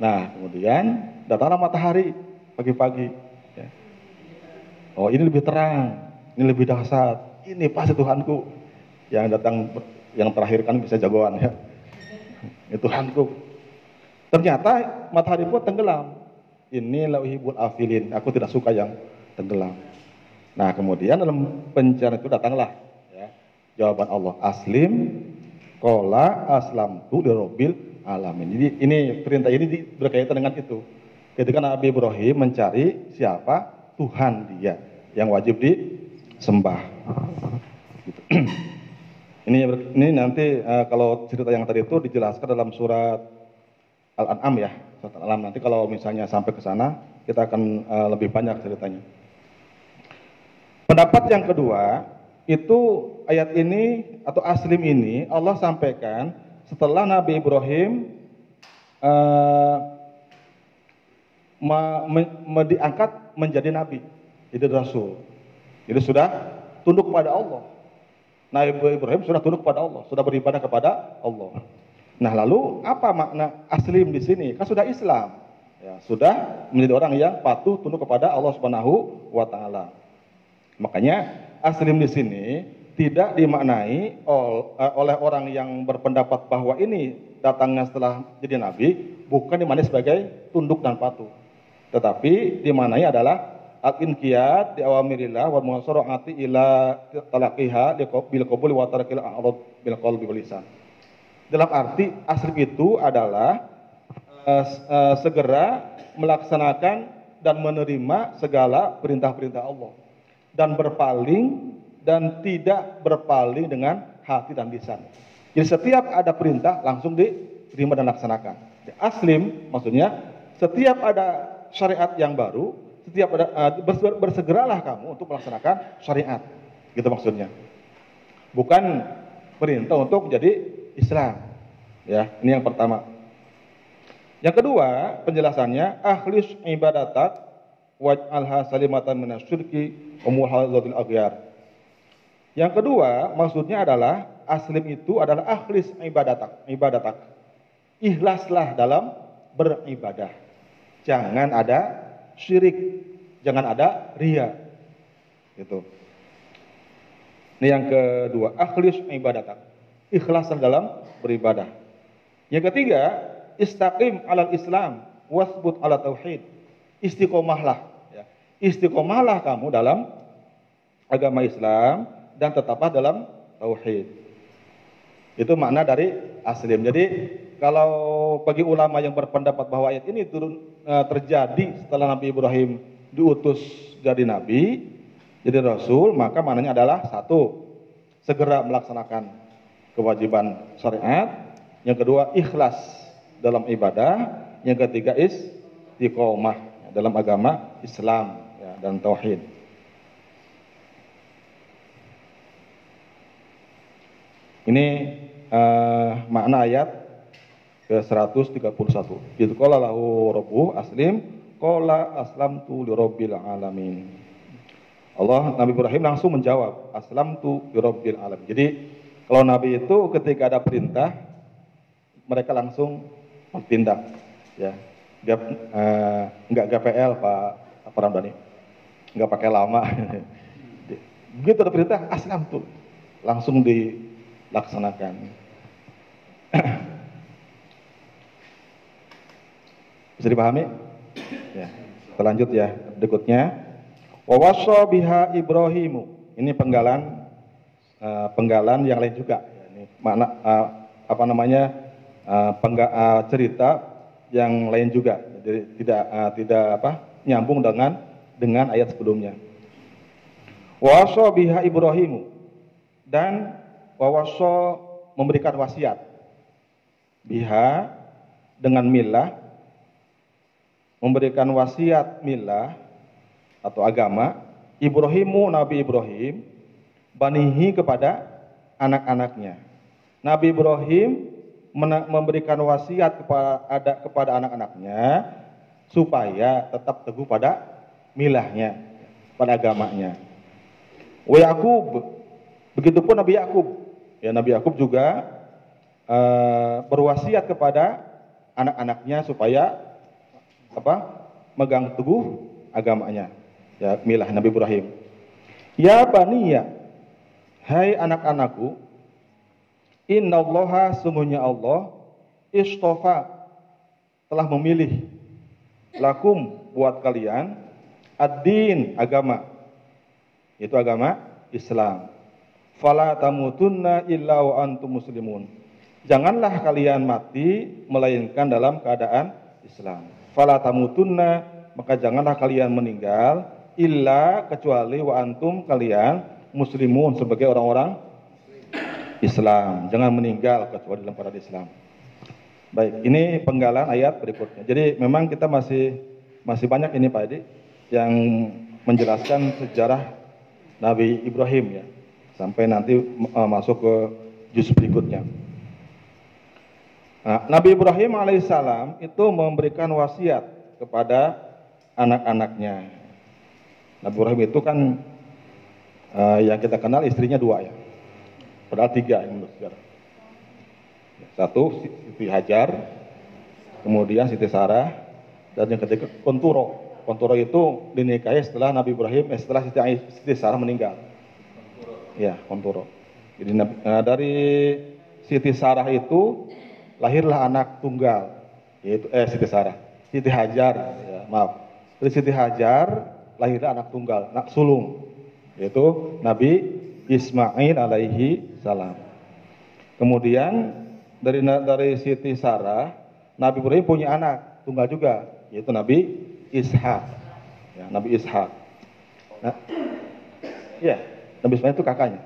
Nah, kemudian datanglah matahari pagi-pagi. Ya. Oh ini lebih terang, ini lebih dahsyat. Ini pasti Tuhanku. Yang datang, yang terakhir kan bisa jagoan ya. Ini Tuhanku. Ternyata matahari pun tenggelam. Ini lauhibul afilin. Aku tidak suka yang tenggelam. Nah kemudian dalam pencarian itu datanglah Jawaban Allah aslim kola aslam tu robil alamin. Jadi ini perintah ini berkaitan dengan itu. Ketika Nabi Ibrahim mencari siapa Tuhan dia yang wajib disembah. Gitu. *clears throat* ini ini nanti uh, kalau cerita yang tadi itu dijelaskan dalam surat Al-An'am ya, surat Al-An'am. Nanti kalau misalnya sampai ke sana kita akan uh, lebih banyak ceritanya. Pendapat yang kedua, itu ayat ini atau aslim ini Allah sampaikan setelah Nabi Ibrahim uh, me, me, me, diangkat menjadi nabi, jadi rasul. Jadi sudah tunduk kepada Allah. Nabi Ibrahim sudah tunduk kepada Allah, sudah beribadah kepada Allah. Nah, lalu apa makna aslim di sini? Kan sudah Islam. Ya, sudah menjadi orang yang patuh tunduk kepada Allah Subhanahu wa taala. Makanya aslim di sini tidak dimaknai eh, oleh orang yang berpendapat bahwa ini datangnya setelah jadi nabi bukan dimaknai sebagai tunduk dan patuh. Tetapi dimaknai adalah al-inqiyad di awamirillah wa muhasarati ila talaqiha bil qabul wa tarakil a'rad bil qalbi wal lisan. Dalam arti aslim itu adalah uh, uh, segera melaksanakan dan menerima segala perintah-perintah Allah dan berpaling dan tidak berpaling dengan hati dan lisan. Jadi setiap ada perintah langsung diterima dan laksanakan. Aslim maksudnya setiap ada syariat yang baru, setiap ada uh, bersegeralah kamu untuk melaksanakan syariat. Gitu maksudnya. Bukan perintah untuk menjadi Islam. Ya, ini yang pertama. Yang kedua, penjelasannya akhlis ibadatak waj'alha salimatan minasyirki wa muhadzatil aghyar. Yang kedua, maksudnya adalah aslim itu adalah akhlis ibadatak, ibadatak. Ikhlaslah dalam beribadah. Jangan ada syirik, jangan ada ria. Gitu. Ini yang kedua, akhlis ibadatak. Ikhlaslah dalam beribadah. Yang ketiga, istaqim alal Islam wasbut ala tauhid. Istiqomahlah istiqomahlah kamu dalam agama Islam dan tetaplah dalam tauhid. Itu makna dari aslim. Jadi kalau bagi ulama yang berpendapat bahwa ayat ini turun uh, terjadi setelah Nabi Ibrahim diutus jadi nabi, jadi rasul, maka maknanya adalah satu, segera melaksanakan kewajiban syariat, yang kedua ikhlas dalam ibadah, yang ketiga istiqomah dalam agama Islam dan tauhid. Ini uh, makna ayat ke-131. Itu qala lahu rabbuh aslim qala aslamtu li rabbil alamin. Allah Nabi Ibrahim langsung menjawab aslamtu li rabbil alamin. Jadi kalau Nabi itu ketika ada perintah mereka langsung bertindak ya. Gap, uh, enggak GPL Pak Pak Ramdhani nggak pakai lama. Begitu ada perintah, aslam tuh langsung dilaksanakan. *clears throat* Bisa dipahami? Ya. Terlanjut ya, berikutnya. Wawasa biha Ibrahimu. Ini penggalan uh, penggalan yang lain juga. Ini makna uh, apa namanya uh, pengga, uh, cerita yang lain juga. Jadi tidak uh, tidak apa nyambung dengan dengan ayat sebelumnya. Waso biha Ibrahimu dan wawaso memberikan wasiat biha dengan milah memberikan wasiat milah atau agama Ibrahimu Nabi Ibrahim banihi kepada anak-anaknya. Nabi Ibrahim memberikan wasiat kepada kepada anak-anaknya supaya tetap teguh pada milahnya, pada agamanya. Wa Yakub, begitupun Nabi Yakub. Ya Nabi Yakub juga uh, berwasiat kepada anak-anaknya supaya apa megang teguh agamanya ya milah Nabi Ibrahim ya baniya hai anak-anakku innallaha sungguhnya Allah istofa telah memilih lakum buat kalian ad-din agama itu agama Islam fala tamutunna illa wa antum muslimun janganlah kalian mati melainkan dalam keadaan Islam fala tamutunna maka janganlah kalian meninggal illa kecuali wa antum kalian muslimun sebagai orang-orang Islam. Jangan meninggal kecuali dalam keadaan Islam. Baik, ini penggalan ayat berikutnya. Jadi memang kita masih masih banyak ini Pak Edi yang menjelaskan sejarah Nabi Ibrahim ya sampai nanti uh, masuk ke juz berikutnya. Nah, Nabi Ibrahim alaihissalam itu memberikan wasiat kepada anak-anaknya. Nabi Ibrahim itu kan uh, yang kita kenal istrinya dua ya, padahal tiga yang menurut sejarah. Satu Siti Hajar, kemudian Siti Sarah, dan yang ketiga Konturo. Konturo itu dinikahi setelah Nabi Ibrahim, eh, setelah Siti, Siti Sarah meninggal. Ya, Konturo. Jadi uh, dari Siti Sarah itu lahirlah anak tunggal yaitu eh Siti Sarah Siti Hajar ya, maaf dari Siti Hajar lahirlah anak tunggal anak sulung yaitu Nabi Ismail alaihi salam kemudian dari dari Siti Sarah Nabi Ibrahim punya anak tunggal juga yaitu Nabi Ishak ya, Nabi Ishak nah, ya Nabi Ismail itu kakaknya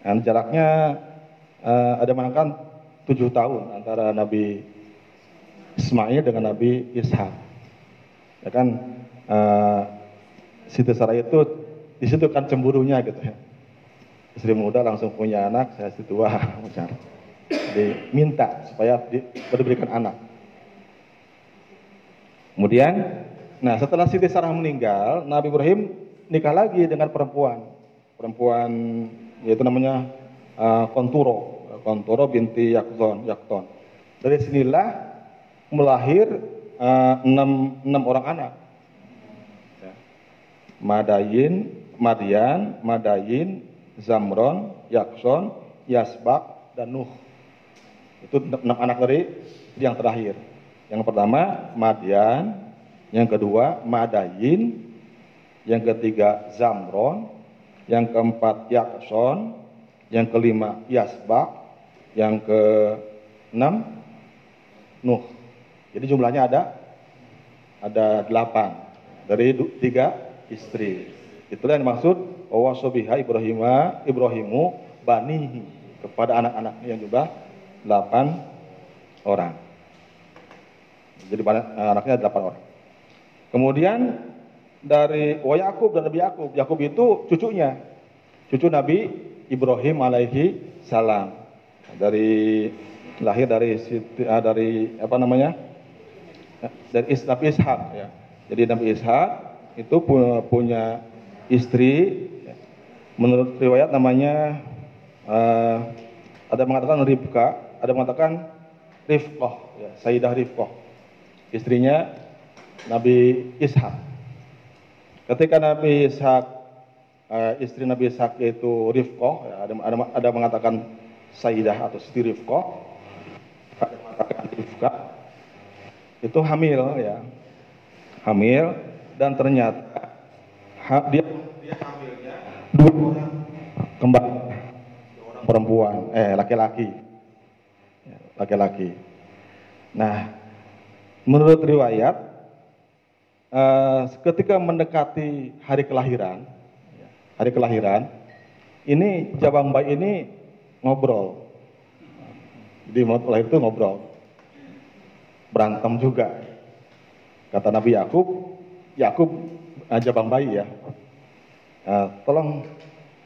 dan jaraknya uh, ada mengatakan tujuh tahun antara Nabi Ismail dengan Nabi Ishak. Ya kan uh, Siti Sarah itu di situ kan cemburunya gitu ya. Istri muda langsung punya anak, saya istri tua *laughs* macam. Diminta supaya diberikan anak. Kemudian, nah setelah Siti Sarah meninggal, Nabi Ibrahim nikah lagi dengan perempuan, perempuan yaitu namanya uh, Konturo, Kontoro binti Yakton. Yakton. Dari sinilah melahir uh, enam, enam orang anak. Ya. Madayin, Madian, Madayin, Zamron, Yakson, Yasbak, dan Nuh. Itu enam anak dari yang terakhir. Yang pertama Madian, yang kedua Madayin, yang ketiga Zamron, yang keempat Yakson, yang kelima Yasbak, yang ke enam Nuh. Jadi jumlahnya ada ada delapan dari tiga istri. Itulah yang dimaksud wasobiha Ibrahima Ibrahimu banihi kepada anak-anaknya yang juga delapan orang. Jadi anaknya delapan orang. Kemudian dari wa Yakub dan Nabi Yakub. Yakub itu cucunya. Cucu Nabi Ibrahim alaihi salam dari lahir dari uh, dari apa namanya dari Nabi Ishak ya. Jadi Nabi Ishak itu punya istri menurut riwayat namanya uh, ada mengatakan Ribka, ada mengatakan Rifqah, ya, Sayyidah Rifqah. Istrinya Nabi Ishak. Ketika Nabi Ishak uh, istri Nabi Ishak itu Rifqah, ya, ada, ada ada mengatakan Sayyidah atau Siti Rifqah Rifqah itu hamil ya. Hamil dan ternyata ha, dia dia hamilnya dua orang kembar orang perempuan eh laki-laki. Ya, laki-laki. Nah Menurut riwayat, uh, ketika mendekati hari kelahiran, hari kelahiran, ini jabang bayi ini ngobrol. Jadi mulai itu ngobrol. Berantem juga. Kata Nabi Yakub, Yakub uh, jabang bayi ya. Uh, tolong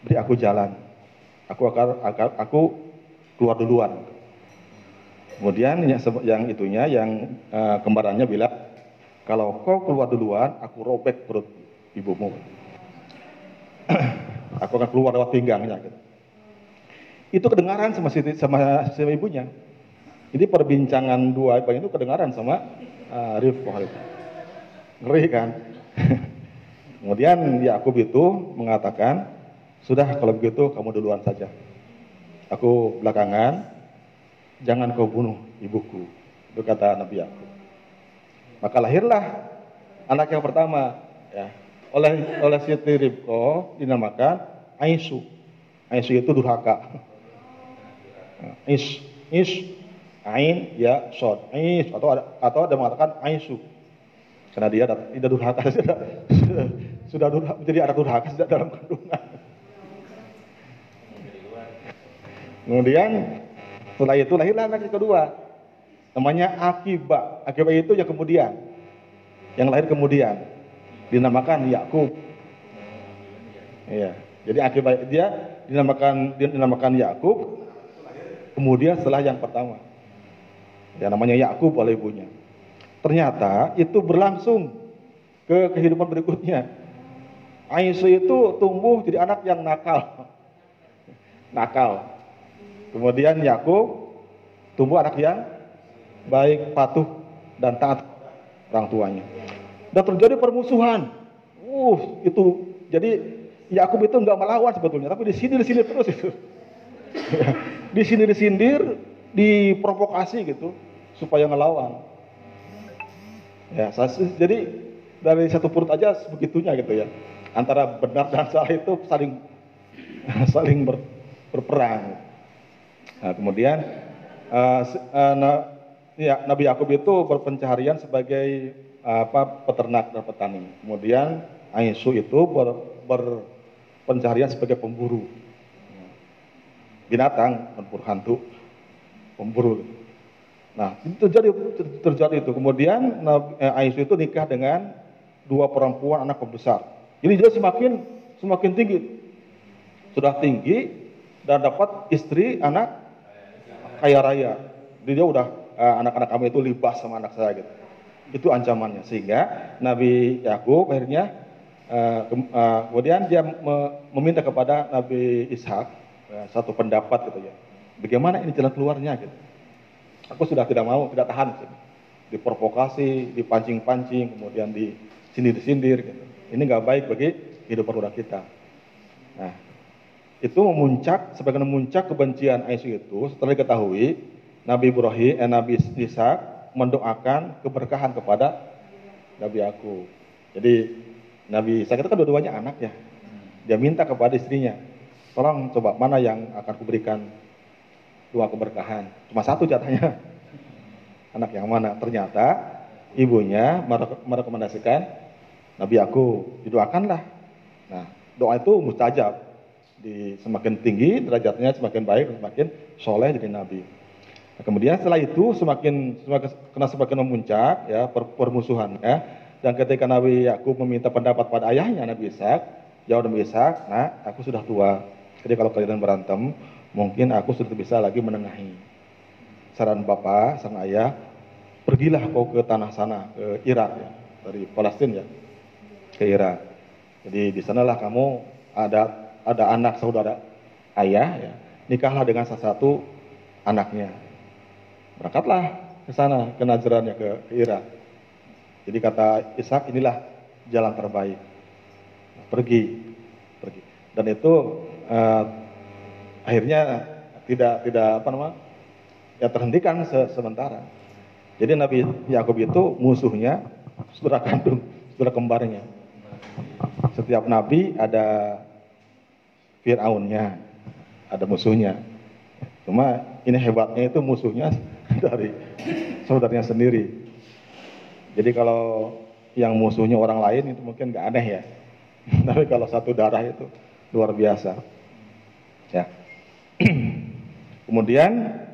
beri aku jalan. Aku akan aku keluar duluan. Kemudian yang, yang itunya, yang uh, kembarannya bilang, kalau kau keluar duluan, aku robek perut ibumu. *clears throat* aku akan keluar lewat pinggangnya. Gitu. Itu kedengaran sama si, sama, si ibunya. Jadi perbincangan dua ibu itu kedengaran sama uh. Ngeri kan? *laughs* Kemudian Yakub itu mengatakan, sudah kalau begitu kamu duluan saja. Aku belakangan, jangan kau bunuh ibuku. Itu kata Nabi Yakub. Maka lahirlah anak yang pertama ya. Oleh oleh Siti Ribko dinamakan Aisu. Aisu itu durhaka. Is, is, ain, ya, sod. Is atau ada, atau ada mengatakan Aisu. Karena dia tidak durhaka *laughs* sudah sudah, sudah durhaka, menjadi anak durhaka sejak dalam kandungan. Kemudian setelah itu lahirlah anak yang kedua. Namanya Akibat. Akibat itu yang kemudian. Yang lahir kemudian. Dinamakan Yakub. Iya. Jadi akibat dia dinamakan dinamakan Yakub. Kemudian setelah yang pertama. yang namanya Yakub oleh ibunya. Ternyata itu berlangsung ke kehidupan berikutnya. Aisyah itu tumbuh jadi anak yang nakal. Nakal. Kemudian Yakub tumbuh anak yang baik, patuh dan taat orang tuanya. Dan terjadi permusuhan. Uh, itu jadi Yakub itu nggak melawan sebetulnya, tapi di sini di sini terus itu. *laughs* di sini disindir, diprovokasi gitu supaya ngelawan. Ya, jadi dari satu perut aja sebegitunya gitu ya. Antara benar dan salah itu saling *laughs* saling ber, berperang. Nah, kemudian uh, uh, ya, Nabi Yakub itu berpencaharian sebagai apa peternak dan petani. Kemudian Aisu itu ber, berpencaharian sebagai pemburu binatang, pemburu hantu, pemburu. Nah, itu terjadi terjadi itu. Kemudian Aisu itu nikah dengan dua perempuan anak pembesar. Jadi dia semakin semakin tinggi. Sudah tinggi dan dapat istri anak kaya raya. Jadi dia udah uh, anak-anak kami itu libas sama anak saya gitu. Itu ancamannya sehingga Nabi Yakub akhirnya uh, uh, kemudian dia me meminta kepada Nabi Ishak uh, satu pendapat gitu ya. Bagaimana ini jalan keluarnya gitu. Aku sudah tidak mau, tidak tahan gitu. Diprovokasi, dipancing-pancing, kemudian disindir-sindir gitu. Ini nggak baik bagi hidup keluarga kita. Nah, itu memuncak sebagai memuncak kebencian Aisyah itu setelah diketahui Nabi Ibrahim eh, Nabi Ishak mendoakan keberkahan kepada Nabi aku. Jadi Nabi Ishak itu kan dua-duanya anak ya. Dia minta kepada istrinya, tolong coba mana yang akan kuberikan dua keberkahan. Cuma satu jatahnya. *laughs* Anak yang mana? Ternyata ibunya merekomendasikan Nabi aku didoakanlah. Nah, doa itu mustajab di semakin tinggi derajatnya semakin baik semakin soleh jadi nabi. Nah, kemudian setelah itu semakin, semakin kena semakin memuncak ya per, permusuhannya dan ketika Nabi Yakub meminta pendapat pada ayahnya Nabi Ishak, jawab Nabi Ishak, nah aku sudah tua. Jadi kalau kalian berantem, mungkin aku sudah bisa lagi menengahi. Saran bapak, sang ayah, pergilah kau ke tanah sana, ke Irak ya, dari Palestina ya, ke Irak. Jadi di sanalah kamu ada ada anak saudara ayah, ya, nikahlah dengan salah satu anaknya. Berangkatlah ke sana, ke Najrannya, ke, ke Irak. Jadi kata Ishak, inilah jalan terbaik. Pergi, pergi. Dan itu uh, akhirnya tidak tidak apa namanya ya terhentikan se sementara. Jadi Nabi Yakub itu musuhnya saudara kandung, saudara kembarnya. Setiap nabi ada Fir'aunnya, ada musuhnya. Cuma ini hebatnya itu musuhnya *laughs* dari saudaranya sendiri. Jadi kalau yang musuhnya orang lain itu mungkin nggak aneh ya. *laughs* Tapi kalau satu darah itu luar biasa. Ya. *clears throat* Kemudian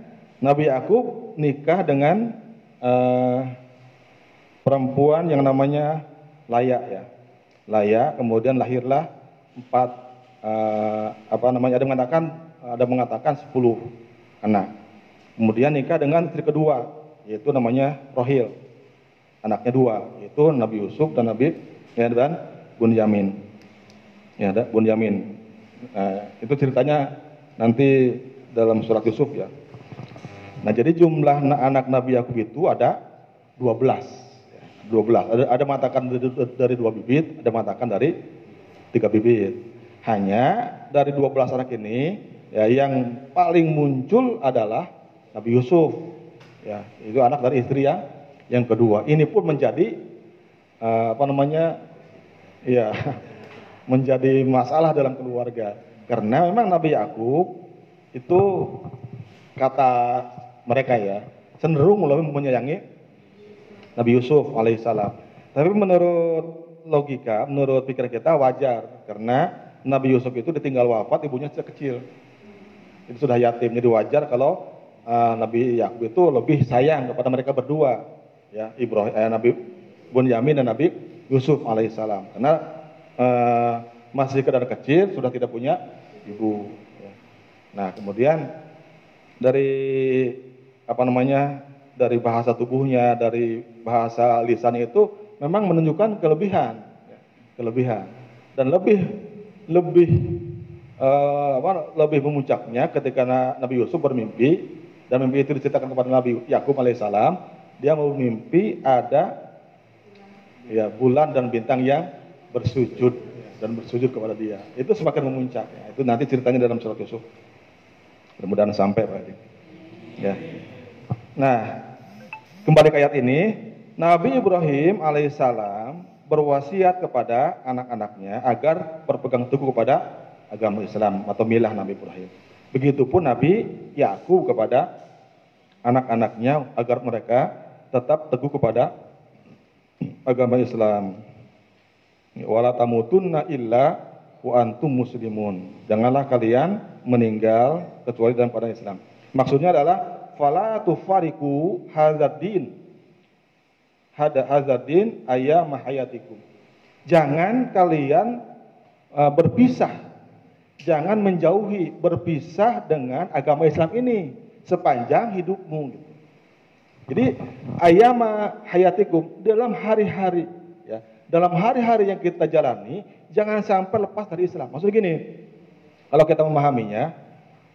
Nabi Yakub nikah dengan uh, perempuan yang namanya Layak ya. Layak, kemudian lahirlah empat uh, apa namanya ada mengatakan ada mengatakan sepuluh anak. Kemudian nikah dengan istri kedua yaitu namanya Rohil. Anaknya dua, yaitu Nabi Yusuf dan Nabi ya, dan Bunyamin. Ya, ada Bunyamin. Nah, itu ceritanya nanti dalam surat Yusuf ya. Nah, jadi jumlah anak Nabi Yakub itu ada 12. 12. Ada, ada mengatakan dari, dari dua bibit, ada mengatakan dari tiga bibit. Hanya dari 12 anak ini ya yang paling muncul adalah Nabi Yusuf. Ya, itu anak dari istri yang yang kedua. Ini pun menjadi uh, apa namanya? Ya, *laughs* menjadi masalah dalam keluarga. Karena memang Nabi Yakub itu kata mereka ya cenderung lebih menyayangi Nabi Yusuf alaihissalam. Tapi menurut logika, menurut pikir kita wajar karena Nabi Yusuf itu ditinggal wafat ibunya sejak kecil. Itu sudah yatim, jadi wajar kalau uh, Nabi Yakub itu lebih sayang kepada mereka berdua, ya Ibrahim, eh, Nabi Bunyamin dan Nabi Yusuf alaihissalam. Karena uh, masih kedar kecil sudah tidak punya ibu. Ya. Nah kemudian dari apa namanya dari bahasa tubuhnya, dari bahasa lisan itu memang menunjukkan kelebihan, ya, kelebihan dan lebih lebih uh, apa, lebih memuncaknya ketika Nabi Yusuf bermimpi dan mimpi itu diceritakan kepada Nabi Yakub alaihissalam, dia mau mimpi ada ya bulan dan bintang yang bersujud dan bersujud kepada dia. Itu semakin memuncak. Ya. Itu nanti ceritanya dalam surat Yusuf. Mudah-mudahan sampai Pak Ya. Nah, Kembali ke ayat ini, Nabi Ibrahim alaihissalam berwasiat kepada anak-anaknya agar berpegang teguh kepada agama Islam atau milah Nabi Ibrahim. Begitupun Nabi Yakub kepada anak-anaknya agar mereka tetap teguh kepada agama Islam. Wala tamutunna illa wa antum muslimun. Janganlah kalian meninggal kecuali dalam keadaan Islam. Maksudnya adalah fala tufariku hazardin hada hazardin ayam hayatikum jangan kalian uh, berpisah jangan menjauhi berpisah dengan agama Islam ini sepanjang hidupmu jadi ayam hayatikum dalam hari-hari ya dalam hari-hari yang kita jalani jangan sampai lepas dari Islam maksud gini kalau kita memahaminya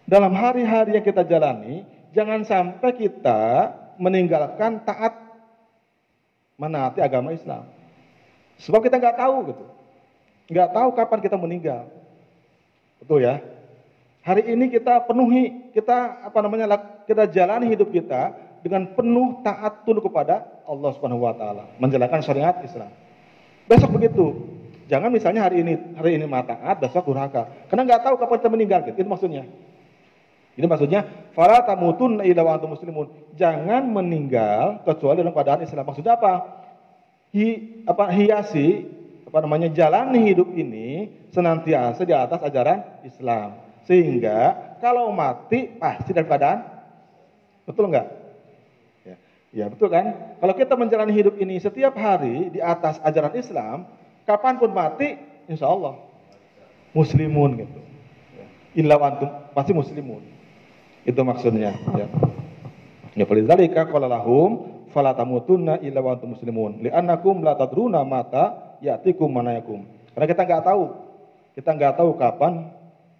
dalam hari-hari yang kita jalani Jangan sampai kita meninggalkan taat menaati agama Islam. Sebab kita nggak tahu gitu. Nggak tahu kapan kita meninggal. Betul ya? Hari ini kita penuhi, kita apa namanya? Kita jalani hidup kita dengan penuh taat tunduk kepada Allah Subhanahu wa taala, menjalankan syariat Islam. Besok begitu. Jangan misalnya hari ini hari ini mata taat, besok durhaka. Karena nggak tahu kapan kita meninggal gitu. Itu maksudnya. Ini maksudnya fala tamutun illa muslimun. Jangan meninggal kecuali dalam keadaan Islam. Maksudnya apa? Hi, apa hiasi apa namanya jalani hidup ini senantiasa di atas ajaran Islam. Sehingga kalau mati pasti dalam keadaan betul enggak? Ya, ya betul kan? Kalau kita menjalani hidup ini setiap hari di atas ajaran Islam, kapan pun mati, insya Allah muslimun gitu. Ya. Illa antum pasti muslimun. Itu maksudnya. Ya. Ya falidzalika qala lahum fala illa wa antum muslimun. Li'annakum la tadruna mata ya'tikum manayakum. Karena kita nggak tahu. Kita nggak tahu kapan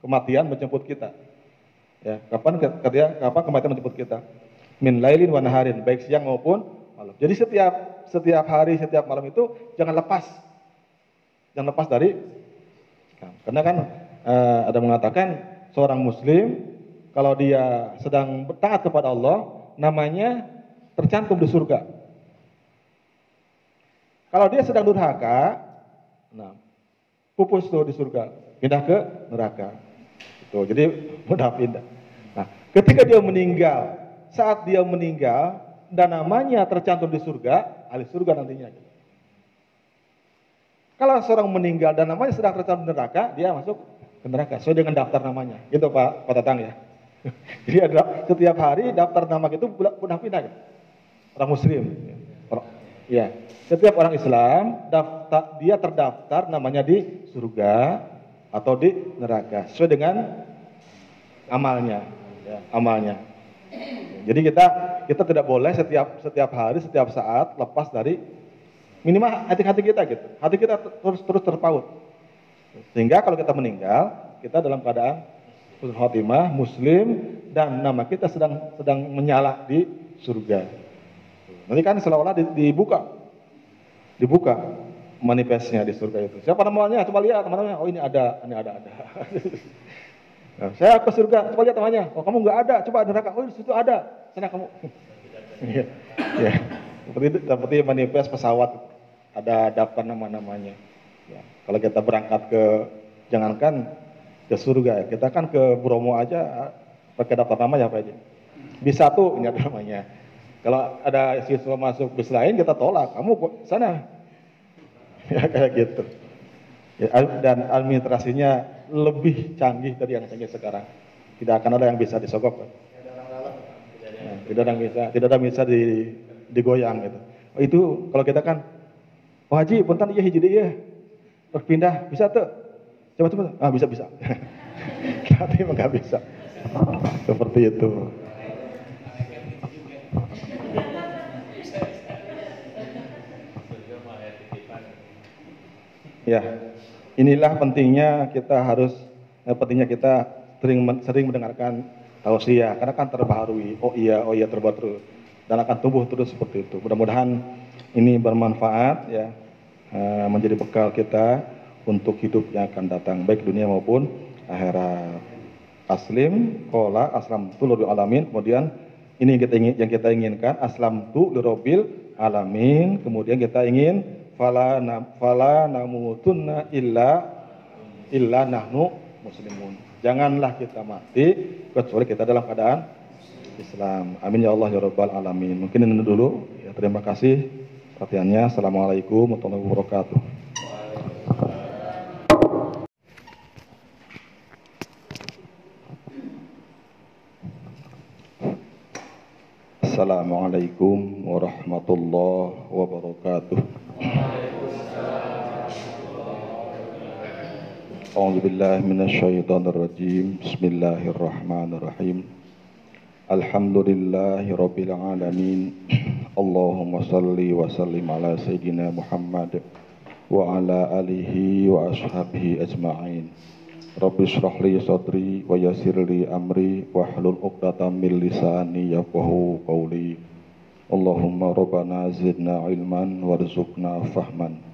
kematian menjemput kita. Ya, kapan ketika kapan kematian menjemput kita. Min lailin wa naharin, baik siang maupun malam. Jadi setiap setiap hari, setiap malam itu jangan lepas. Jangan lepas dari karena kan uh, ada mengatakan seorang muslim kalau dia sedang taat kepada Allah, namanya tercantum di surga. Kalau dia sedang durhaka, nah, pupus tuh di surga, pindah ke neraka. Itu, jadi mudah pindah. Nah, ketika dia meninggal, saat dia meninggal dan namanya tercantum di surga, ahli surga nantinya. Kalau seorang meninggal dan namanya sedang tercatat di neraka, dia masuk ke neraka sesuai dengan daftar namanya. Gitu Pak Pak Tatang ya. *laughs* Jadi ada setiap hari daftar nama itu pindah pindah gitu. Orang muslim. Ya. Setiap orang Islam daftar dia terdaftar namanya di surga atau di neraka sesuai dengan amalnya, ya, amalnya. Jadi kita kita tidak boleh setiap setiap hari, setiap saat lepas dari minimal hati-hati kita gitu. Hati kita terus terus terpaut. Sehingga kalau kita meninggal, kita dalam keadaan khotimah, muslim dan nama kita sedang sedang menyala di surga. Nanti kan seolah-olah dibuka dibuka manifestnya di surga itu. Siapa namanya? Coba lihat teman-teman. Oh ini ada, ini ada, ada. *laughs* nah, saya ke surga, coba lihat namanya. Oh kamu nggak ada, coba neraka. Oh di situ ada. Sana kamu. *laughs* Iya, ya. Seperti seperti manifest pesawat ada daftar nama-namanya. Ya. Kalau kita berangkat ke jangankan ke surga, kita kan ke Bromo aja pakai daftar nama ya Pak Haji. Bis satu ini ada namanya. Kalau ada siswa masuk bis lain kita tolak, kamu sana. *laughs* Ya kayak gitu. Ya, dan administrasinya lebih canggih dari yang canggih sekarang. Tidak akan ada yang bisa disogok. Pak. Tidak ada yang bisa, tidak ada yang bisa di, digoyang gitu. Oh, itu kalau kita kan Oh Haji, punten iya hiji iya. Berpindah bisa tuh. Coba coba. Ah bisa bisa. *laughs* Tapi emang nggak bisa. Seperti itu. Ya, inilah pentingnya kita harus eh, pentingnya kita sering sering mendengarkan tausiah karena kan terbaharui. Oh iya, oh iya terbaru dan akan tumbuh terus seperti itu. Mudah-mudahan ini bermanfaat ya eh, menjadi bekal kita untuk hidup yang akan datang baik dunia maupun akhirat. Aslim, kola, aslam tu alamin. Kemudian ini yang kita, inginkan aslam tu alamin. Kemudian kita ingin fala na, fala namutunna illa illa nahnu muslimun. Janganlah kita mati kecuali kita dalam keadaan Islam. Amin ya Allah ya Rabbal Alamin. Mungkin ini dulu. Ya, terima kasih perhatiannya. Assalamualaikum warahmatullahi wabarakatuh. Assalamualaikum warahmatullahi wabarakatuh. أعوذ بالله من الشيطان الرجيم. بسم الله الرحمن الرحيم. الحمد لله رب العالمين. اللهم صل وسلم على سيدنا محمد وعلى آله وأصحابه أجمعين. رب اشرح لي صدري ويسر لي أمري واحلل عقدة من لساني يفقهوا قولي. اللهم ربنا زدنا علما وارزقنا فهما.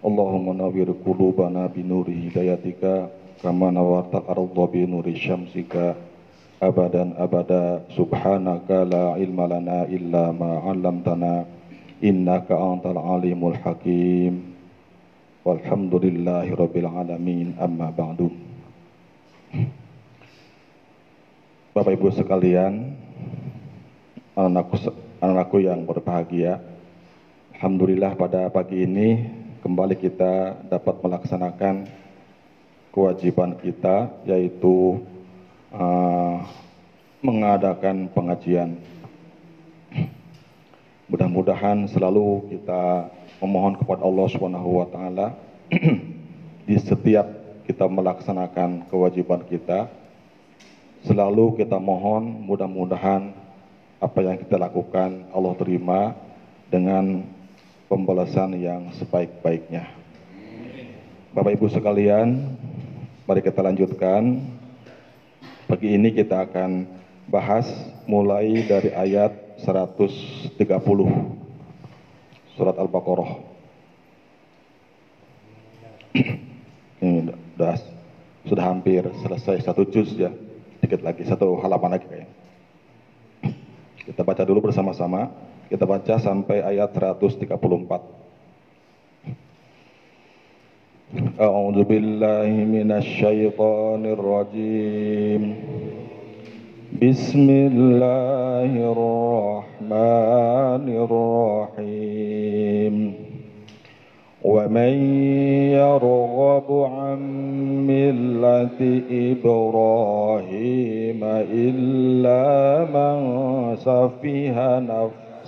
Allahumma nawwir qulubana bi nuri hidayatika kama nawartal arda bi nuri syamsika abadan abada. Subhanaka la ilma lana illa ma 'allamtana innaka antal alimul hakim. Walhamdulillahi rabbil alamin. Amma ba'du. Bapak Ibu sekalian anakku anakku yang berbahagia Alhamdulillah pada pagi ini kembali kita dapat melaksanakan kewajiban kita yaitu uh, mengadakan pengajian. Mudah-mudahan selalu kita memohon kepada Allah Subhanahu wa taala *clears throat* di setiap kita melaksanakan kewajiban kita selalu kita mohon mudah-mudahan apa yang kita lakukan Allah terima dengan pembalasan yang sebaik-baiknya. Bapak Ibu sekalian, mari kita lanjutkan Pagi ini kita akan bahas mulai dari ayat 130 surat Al-Baqarah. *clears throat* ini sudah, sudah hampir selesai satu juz ya. Dikit lagi, satu halaman lagi kayaknya. Kita baca dulu bersama-sama. Kita baca sampai ayat 134. أعوذ بالله من الشيطان الرجيم بسم الله الرحمن الرحيم ومن يرغب عن ملة إبراهيم إلا من سفه نفسه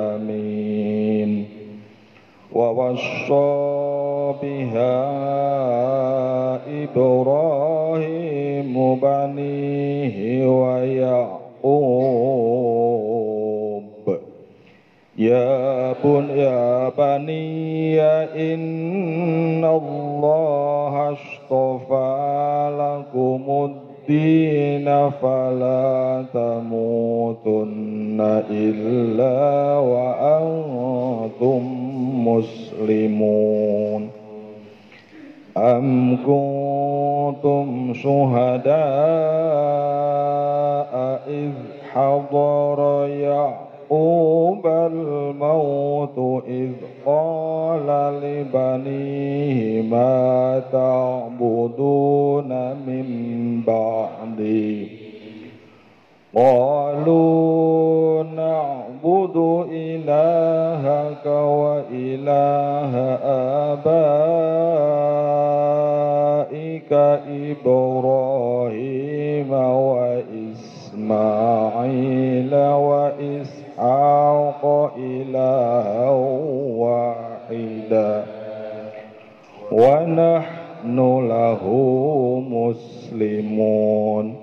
العالمين ووصى بها إبراهيم بنيه ويعقوب يا بن يا بني إن الله اصطفى لكم الدين فلا تموتن إلا وأنتم مسلمون أم كنتم شهداء إذ حضر يعقوب الموت إذ قال لبنيه ما تعبدون من بعدي؟ قالوا نعبد إلهك وإله آبائك إبراهيم وإسماعيل وإسحاق إلها واحدا ونحن له مسلمون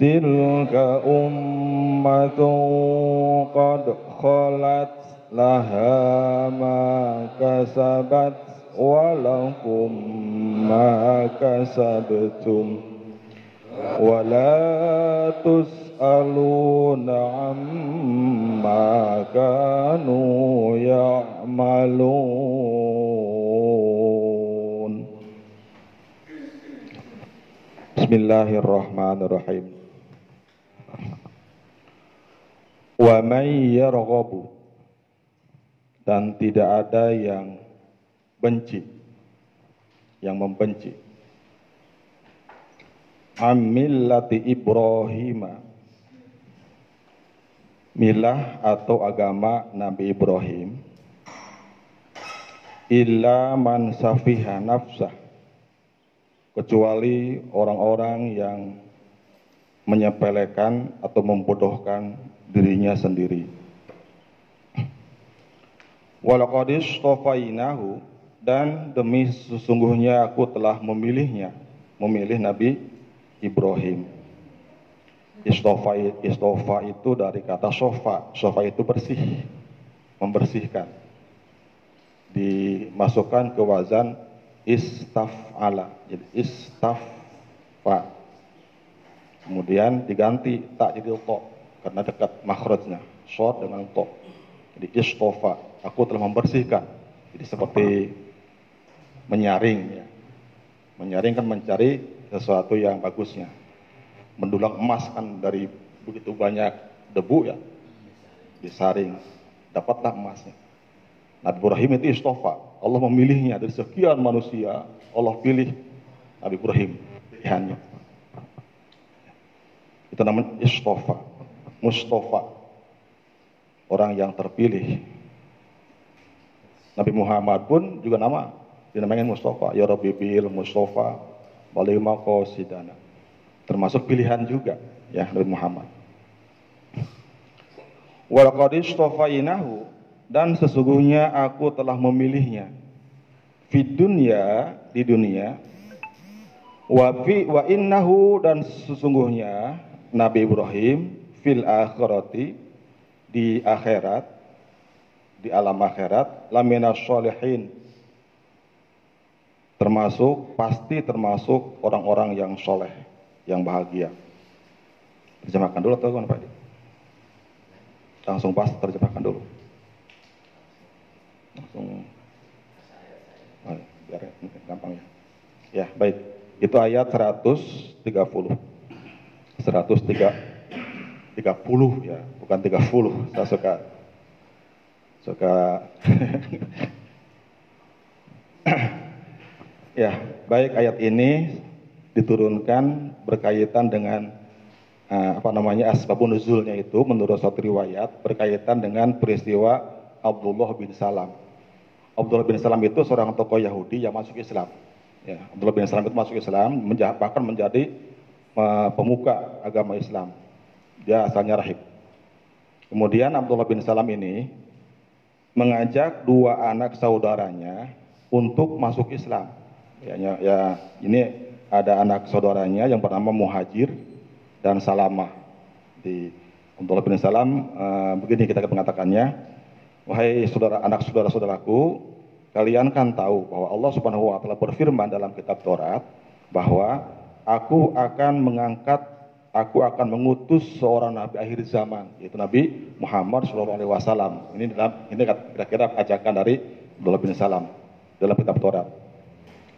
تلك أمة قد خلت لها ما كسبت ولكم ما كسبتم ولا تسألون عما كانوا يعملون بسم الله الرحمن الرحيم wa may yarghabu dan tidak ada yang benci yang membenci amillati Ibrahim milah atau agama Nabi Ibrahim illa man safiha nafsah kecuali orang-orang yang menyepelekan atau membodohkan dirinya sendiri. Walaqadis tofainahu dan demi sesungguhnya aku telah memilihnya, memilih Nabi Ibrahim. Istofa, istofa itu dari kata sofa, sofa itu bersih, membersihkan. Dimasukkan ke wazan istaf'ala, jadi istafa. Kemudian diganti tak jadi tok, karena dekat makhrajnya. Short dengan to. Jadi istofa aku telah membersihkan. Jadi seperti menyaring ya. Menyaring kan mencari sesuatu yang bagusnya mendulang emas kan dari begitu banyak debu ya disaring. Dapatlah emasnya. Nabi Ibrahim itu istofa Allah memilihnya dari sekian manusia Allah pilih Nabi Ibrahim pilihannya. Itu namanya istofa Mustafa. Orang yang terpilih. Nabi Muhammad pun juga nama dinamakan Mustafa. Ya Rabbi bil Mustafa Qasidana termasuk pilihan juga ya Nabi Muhammad. Walaqad dan sesungguhnya aku telah memilihnya. Di dunia di dunia. Wa fi wa innahu dan sesungguhnya Nabi Ibrahim fil akhirati di akhirat di alam akhirat lamina sholihin termasuk pasti termasuk orang-orang yang soleh yang bahagia Terjemahkan dulu atau Pak? Langsung pas terjemahkan dulu. Langsung biar gampang ya. Ya, baik. Itu ayat 130. 103 30 ya, bukan 30. Saya suka suka *laughs* ya, baik ayat ini diturunkan berkaitan dengan uh, apa namanya asbabun nuzulnya itu menurut suatu riwayat berkaitan dengan peristiwa Abdullah bin Salam. Abdullah bin Salam itu seorang tokoh Yahudi yang masuk Islam. Ya, Abdullah bin Salam itu masuk Islam, menja bahkan menjadi uh, pemuka agama Islam. Dia asalnya rahib. Kemudian Abdullah bin Salam ini mengajak dua anak saudaranya untuk masuk Islam. Ya, ya, ya ini ada anak saudaranya yang bernama Muhajir dan Salamah. Di Abdullah bin Salam uh, begini kita mengatakannya, wahai saudara anak saudara-saudaraku, kalian kan tahu bahwa Allah Subhanahu wa taala berfirman dalam kitab Taurat bahwa aku akan mengangkat aku akan mengutus seorang nabi akhir zaman yaitu Nabi Muhammad Shallallahu alaihi wasallam. Ini dalam ini kira-kira ajakan dari Abdullah bin Salam dalam kitab Taurat.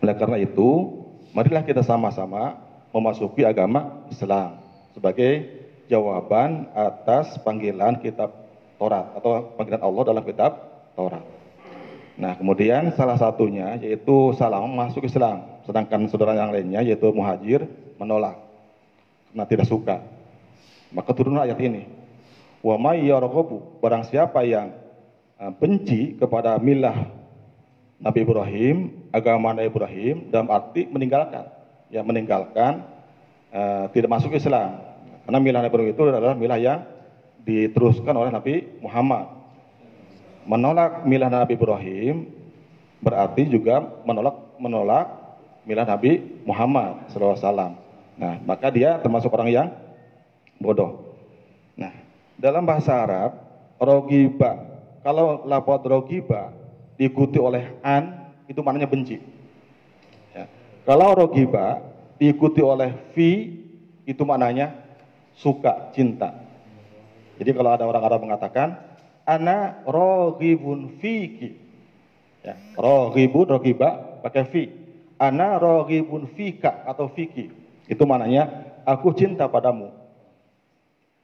Oleh karena itu, marilah kita sama-sama memasuki agama Islam sebagai jawaban atas panggilan kitab Taurat atau panggilan Allah dalam kitab Taurat. Nah, kemudian salah satunya yaitu Salam masuk Islam, sedangkan saudara yang lainnya yaitu Muhajir menolak karena tidak suka. Maka turun ayat ini. Wa may barang siapa yang eh, benci kepada milah Nabi Ibrahim, agama Nabi Ibrahim dalam arti meninggalkan, ya meninggalkan uh, tidak masuk Islam. Karena milah Nabi Ibrahim itu adalah milah yang diteruskan oleh Nabi Muhammad. Menolak milah Nabi Ibrahim berarti juga menolak menolak milah Nabi Muhammad SAW. Nah, maka dia termasuk orang yang bodoh. Nah, dalam bahasa Arab, rogiba, kalau lapor rogiba diikuti oleh an itu maknanya benci. Ya. Kalau rogiba diikuti oleh fi itu maknanya suka, cinta. Jadi kalau ada orang Arab mengatakan ana rogibun fiki. Ya, rogibun rogiba pakai fi. Ana rogibun fika atau fiki. Itu maknanya aku cinta padamu.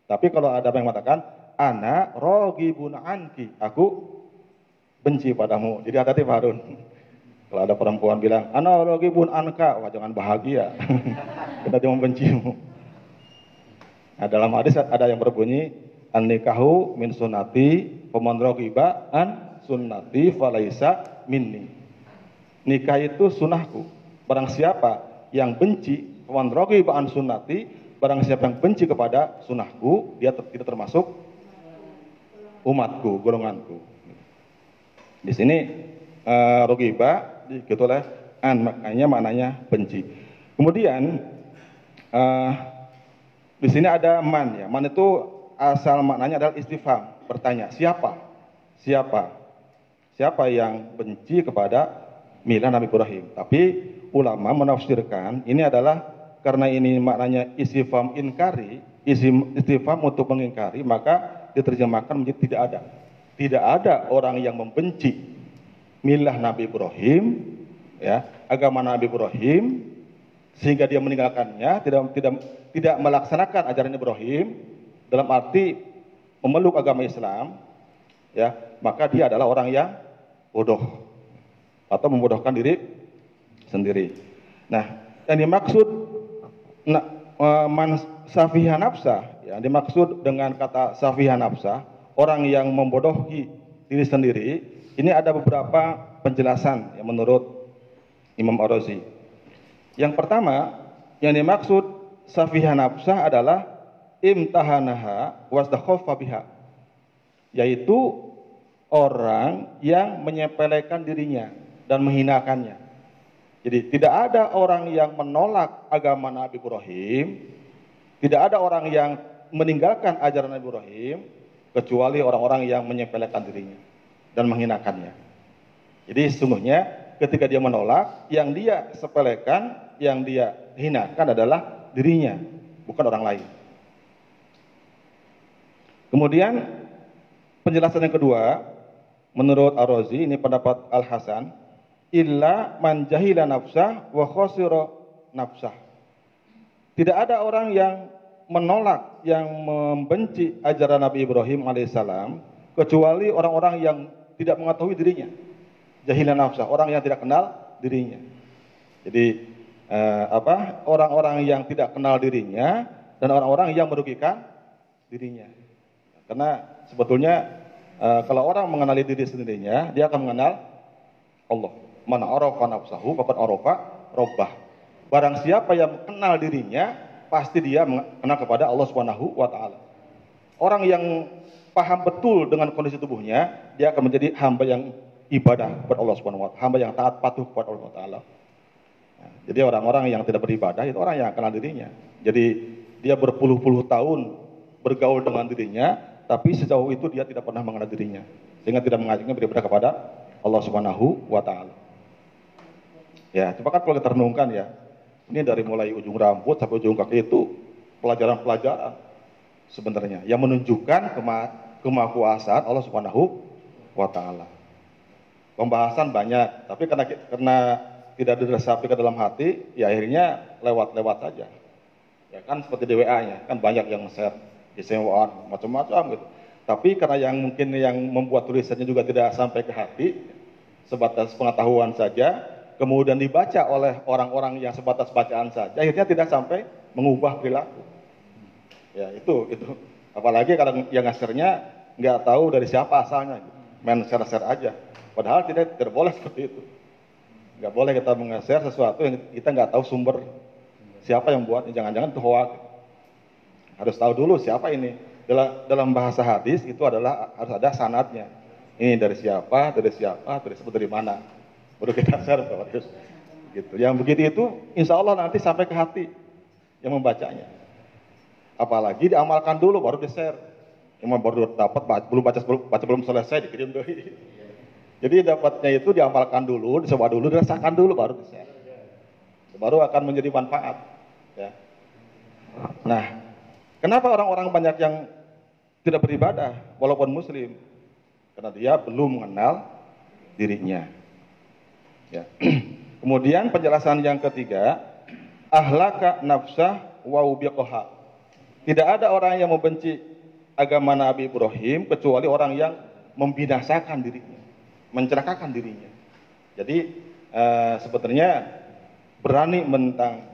Tapi kalau ada yang mengatakan ana rogibun anki, aku benci padamu. Jadi hati-hati Harun. Kalau ada perempuan bilang, analogi pun anka, wah jangan bahagia. *laughs* Kita cuma bencimu. Nah, dalam hadis ada yang berbunyi, an nikahu min sunnati, pemandrogiba an sunnati falaisa minni. Nikah itu sunnahku. Barang siapa yang benci, pemandrogiba an sunnati, barang siapa yang benci kepada sunnahku, dia tidak termasuk umatku, golonganku. Di sini uh, rogiba diikuti oleh an makanya maknanya benci. Kemudian uh, di sini ada man ya. Man itu asal maknanya adalah istifham, bertanya, siapa? Siapa? Siapa yang benci kepada milah Nabi Ibrahim? Tapi ulama menafsirkan ini adalah karena ini maknanya istifham inkari, istifham untuk mengingkari, maka diterjemahkan menjadi tidak ada tidak ada orang yang membenci milah Nabi Ibrahim, ya, agama Nabi Ibrahim, sehingga dia meninggalkannya, tidak tidak tidak melaksanakan ajaran Ibrahim dalam arti memeluk agama Islam, ya, maka dia adalah orang yang bodoh atau membodohkan diri sendiri. Nah, yang dimaksud nah, man nafsa, ya, dimaksud dengan kata safiha nafsa orang yang membodohi diri sendiri, ini ada beberapa penjelasan yang menurut Imam Ar-Razi. Yang pertama, yang dimaksud safihah nafsah adalah imtahanaha wasdakhofa biha. Yaitu orang yang menyepelekan dirinya dan menghinakannya. Jadi tidak ada orang yang menolak agama Nabi Ibrahim, tidak ada orang yang meninggalkan ajaran Nabi Ibrahim, kecuali orang-orang yang menyepelekan dirinya dan menghinakannya. Jadi sesungguhnya ketika dia menolak, yang dia sepelekan, yang dia hinakan adalah dirinya, bukan orang lain. Kemudian penjelasan yang kedua, menurut Ar-Razi ini pendapat Al-Hasan, illa man jahila nafsah wa khasira nafsah. Tidak ada orang yang menolak, yang membenci ajaran Nabi Ibrahim alaihissalam kecuali orang-orang yang tidak mengetahui dirinya. Jahila nafsah, orang yang tidak kenal dirinya. Jadi eh, apa? Orang-orang yang tidak kenal dirinya dan orang-orang yang merugikan dirinya. Karena sebetulnya uh, kalau orang mengenali diri sendirinya, dia akan mengenal Allah. Mana arafa nafsahu, faqad arafa rabbah. Barang siapa yang kenal dirinya, pasti dia mengenal kepada Allah Subhanahu wa taala. Orang yang paham betul dengan kondisi tubuhnya, dia akan menjadi hamba yang ibadah kepada Allah Subhanahu wa taala, hamba yang taat patuh kepada Allah taala. Nah, jadi orang-orang yang tidak beribadah itu orang yang kenal dirinya. Jadi dia berpuluh-puluh tahun bergaul dengan dirinya, tapi sejauh itu dia tidak pernah mengenal dirinya sehingga tidak mengajaknya beribadah kepada Allah Subhanahu wa taala. Ya, coba kan kalau kita renungkan ya. Ini dari mulai ujung rambut sampai ujung kaki itu pelajaran-pelajaran sebenarnya yang menunjukkan kema kemakuasaan Allah Subhanahu wa taala. Pembahasan banyak, tapi karena karena tidak diresapi ke dalam hati, ya akhirnya lewat-lewat saja. Ya kan seperti di WA-nya, kan banyak yang share disewaan macam-macam gitu. Tapi karena yang mungkin yang membuat tulisannya juga tidak sampai ke hati, sebatas pengetahuan saja, kemudian dibaca oleh orang-orang yang sebatas bacaan saja, akhirnya tidak sampai mengubah perilaku. Ya itu itu. Apalagi kalau yang ngasirnya nggak tahu dari siapa asalnya, gitu. main share-share aja. Padahal tidak tidak *laughs* seperti itu. Nggak boleh kita meng-share sesuatu yang kita nggak tahu sumber siapa yang buat, jangan-jangan itu hoax. Harus tahu dulu siapa ini. Dalam, dalam bahasa hadis itu adalah harus ada sanatnya. Ini dari siapa, dari siapa, dari sebut dari mana. Baru kita *laughs* share harus gitu. Yang begitu itu insya Allah nanti sampai ke hati yang membacanya. Apalagi diamalkan dulu baru di-share. Yang baru dapat belum baca belum baca belum selesai dikirim dulu. *laughs* Jadi dapatnya itu diamalkan dulu, disewa dulu, dirasakan dulu baru di-share. Baru akan menjadi manfaat. Ya. Nah, Kenapa orang-orang banyak yang tidak beribadah walaupun muslim? Karena dia belum mengenal dirinya. Ya. *clears throat* Kemudian penjelasan yang ketiga, ahlaka nafsah wa ubiqaha. Tidak ada orang yang membenci agama Nabi Ibrahim kecuali orang yang membinasakan dirinya, mencerakakan dirinya. Jadi eh, sebetulnya berani mentang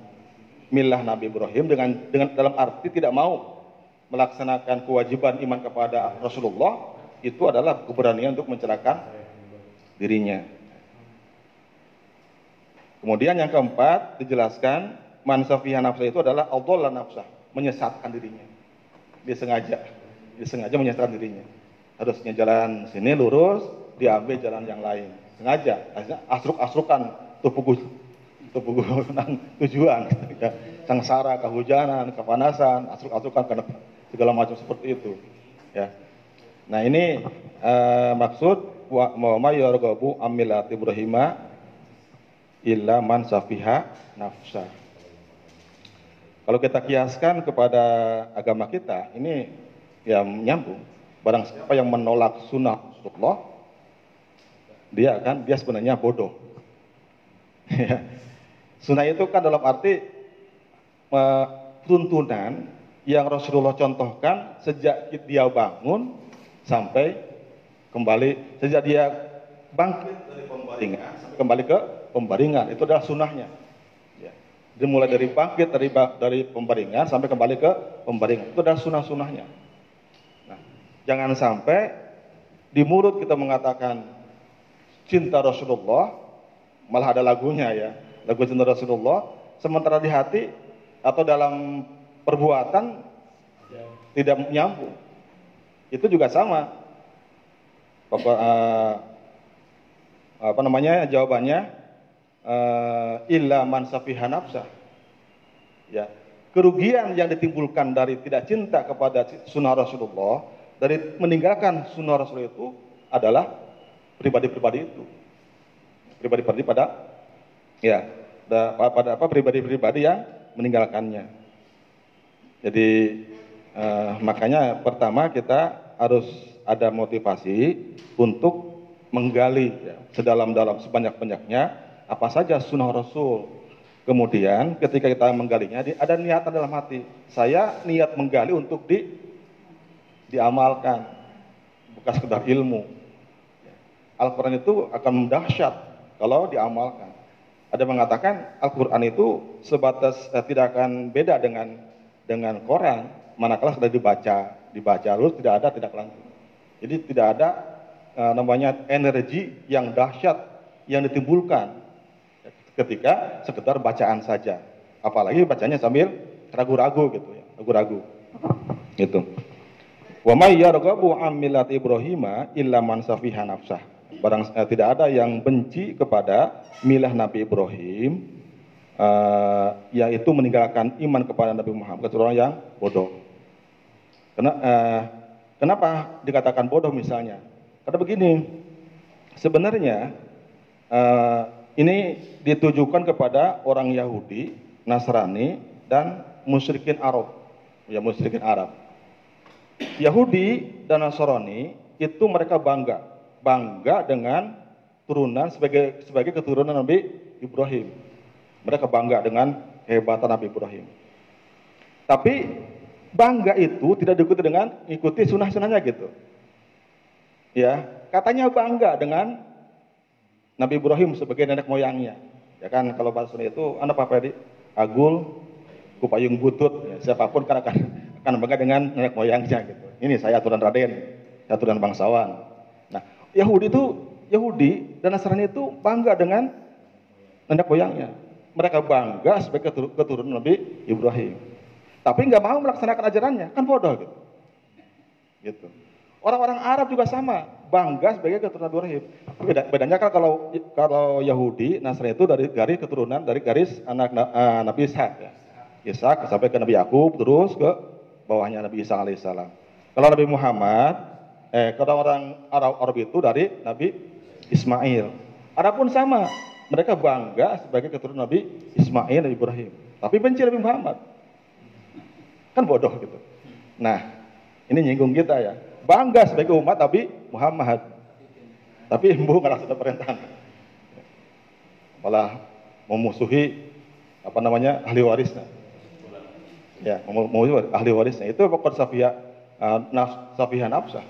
milah Nabi Ibrahim dengan dengan dalam arti tidak mau melaksanakan kewajiban iman kepada Rasulullah itu adalah keberanian untuk mencelakakan dirinya. Kemudian yang keempat dijelaskan mansafiha nafsa itu adalah Allah nafsa, menyesatkan dirinya. Dia sengaja, dia sengaja menyesatkan dirinya. Harusnya jalan sini lurus, diambil jalan yang lain. Sengaja, asruk-asrukan tubuh kebugunan tujuan ya. sengsara kehujanan kepanasan asruk-asrukan karena segala macam seperti itu ya nah ini uh, maksud wa ma yarghabu amilat ibrahima illa man safiha nafsa. Kalau kita kiaskan kepada agama kita ini ya nyambung. Barang siapa yang menolak sunnah Rasulullah dia akan dia sebenarnya bodoh. *laughs* Ya. Sunnah itu kan dalam arti tuntunan yang Rasulullah contohkan sejak dia bangun sampai kembali sejak dia bangkit dari pembaringan sampai kembali ke pembaringan itu adalah sunnahnya. Ya. Dimulai dari bangkit dari dari pembaringan sampai kembali ke pembaringan itu adalah sunnah-sunnahnya. Nah, jangan sampai di mulut kita mengatakan cinta Rasulullah malah ada lagunya ya lagu cinta Rasulullah, sementara di hati atau dalam perbuatan tidak nyambung. Itu juga sama. Apa, uh, apa namanya jawabannya uh, illa man safiha nafsa. Ya, kerugian yang ditimbulkan dari tidak cinta kepada sunnah Rasulullah, dari meninggalkan sunnah Rasul itu adalah pribadi-pribadi itu. Pribadi-pribadi pada Ya, pada apa pribadi-pribadi yang meninggalkannya. Jadi Eh, makanya pertama kita harus ada motivasi untuk menggali ya, sedalam-dalam sebanyak-banyaknya apa saja sunnah Rasul. Kemudian ketika kita menggalinya ada niatan dalam hati. Saya niat menggali untuk di diamalkan, bukan sekedar ilmu. Al-Quran itu akan dahsyat kalau diamalkan. Ada mengatakan Al-Quran itu sebatas eh, tidak akan beda dengan dengan Quran, manakala sudah dibaca, dibaca lalu tidak ada tidak lanjut. Jadi tidak ada eh, namanya energi yang dahsyat yang ditimbulkan ketika sekedar bacaan saja. Apalagi bacanya sambil ragu-ragu gitu ya, ragu-ragu. Gitu. Wa may yarghabu an millati Ibrahim illa man safiha nafsah. Barang eh, tidak ada yang benci kepada milah Nabi Ibrahim eh, yaitu meninggalkan iman kepada Nabi Muhammad kecuali orang yang bodoh. Kena, eh, kenapa dikatakan bodoh misalnya? Karena begini, sebenarnya eh, ini ditujukan kepada orang Yahudi, Nasrani, dan musyrikin Arab. Ya musyrikin Arab. Yahudi dan Nasrani itu mereka bangga, bangga dengan turunan sebagai sebagai keturunan Nabi Ibrahim. Mereka bangga dengan kehebatan Nabi Ibrahim. Tapi bangga itu tidak diikuti dengan ikuti sunnah-sunnahnya gitu. Ya, katanya bangga dengan Nabi Ibrahim sebagai nenek moyangnya. Ya kan kalau bahasa itu anak apa di agul kupayung butut ya, siapa pun kan akan akan bangga dengan nenek moyangnya gitu. Ini saya aturan Raden, saya aturan bangsawan. Nah, Yahudi itu Yahudi dan Nasrani itu bangga dengan nenek moyangnya. Mereka bangga sebagai keturunan Nabi Ibrahim. Tapi nggak mau melaksanakan ajarannya, kan bodoh gitu. Gitu. Orang-orang Arab juga sama, bangga sebagai keturunan Ibrahim. Beda, bedanya kan kalau kalau Yahudi, Nasrani itu dari garis keturunan dari garis anak uh, Nabi Ishak ya. Ishak sampai ke Nabi Yakub terus ke bawahnya Nabi Isa alaihissalam. Kalau Nabi Muhammad, eh kalau orang Arab, Arab itu dari Nabi Ismail. Arab pun sama, mereka bangga sebagai keturunan Nabi Ismail dan Ibrahim. Tapi benci Nabi Muhammad. Kan bodoh gitu. Nah, ini nyinggung kita ya bangga sebagai umat tapi Muhammad. Tapi *laughs* nggak sudah perintah. Malah memusuhi apa namanya ahli warisnya. Ya, memusuhi ahli warisnya itu pokok safiyah uh, naf, safiyah nafsah.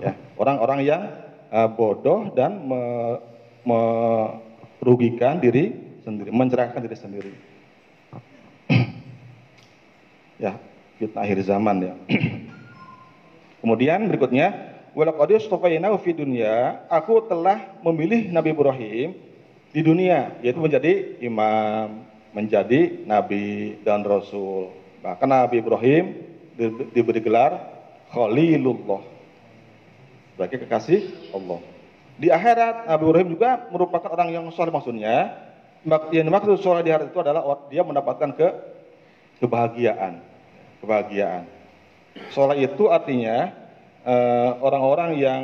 Ya, orang-orang yang uh, bodoh dan me, merugikan diri sendiri, mencerahkan diri sendiri. *clears throat* ya, kita akhir zaman ya. *clears throat* Kemudian berikutnya, walaqad fi dunya, aku telah memilih Nabi Ibrahim di dunia, yaitu menjadi imam, menjadi nabi dan rasul. Bahkan Nabi Ibrahim diberi gelar Khalilullah. Sebagai kekasih Allah. Di akhirat Nabi Ibrahim juga merupakan orang yang soleh maksudnya. Yang dimaksud soleh di akhirat itu adalah dia mendapatkan ke kebahagiaan. Kebahagiaan. Sholat itu artinya eh, orang-orang uh, yang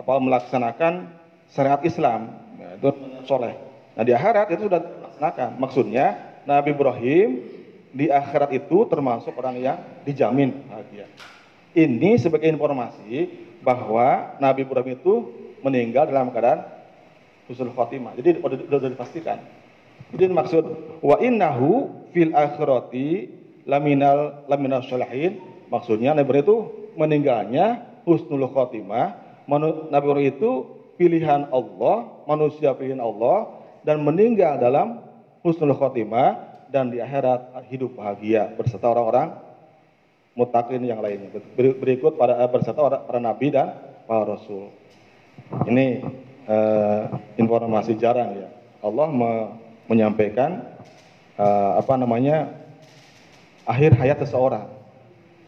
apa melaksanakan syariat Islam, ya, itu soleh. Nah di akhirat itu sudah dilaksanakan. Maksudnya Nabi Ibrahim di akhirat itu termasuk orang yang dijamin bahagia. Ini sebagai informasi bahwa Nabi Ibrahim itu meninggal dalam keadaan husnul khotimah. Jadi sudah dipastikan. Jadi maksud wa innahu fil akhirati laminal laminal sholihin Maksudnya Nabi itu meninggalnya husnul khotimah. Nabi itu pilihan Allah, manusia pilihan Allah dan meninggal dalam husnul khotimah dan di akhirat hidup bahagia berserta orang-orang mutakin yang lainnya. Berikut pada berserta para nabi dan para rasul. Ini uh, informasi jarang ya. Allah me menyampaikan uh, apa namanya akhir hayat seseorang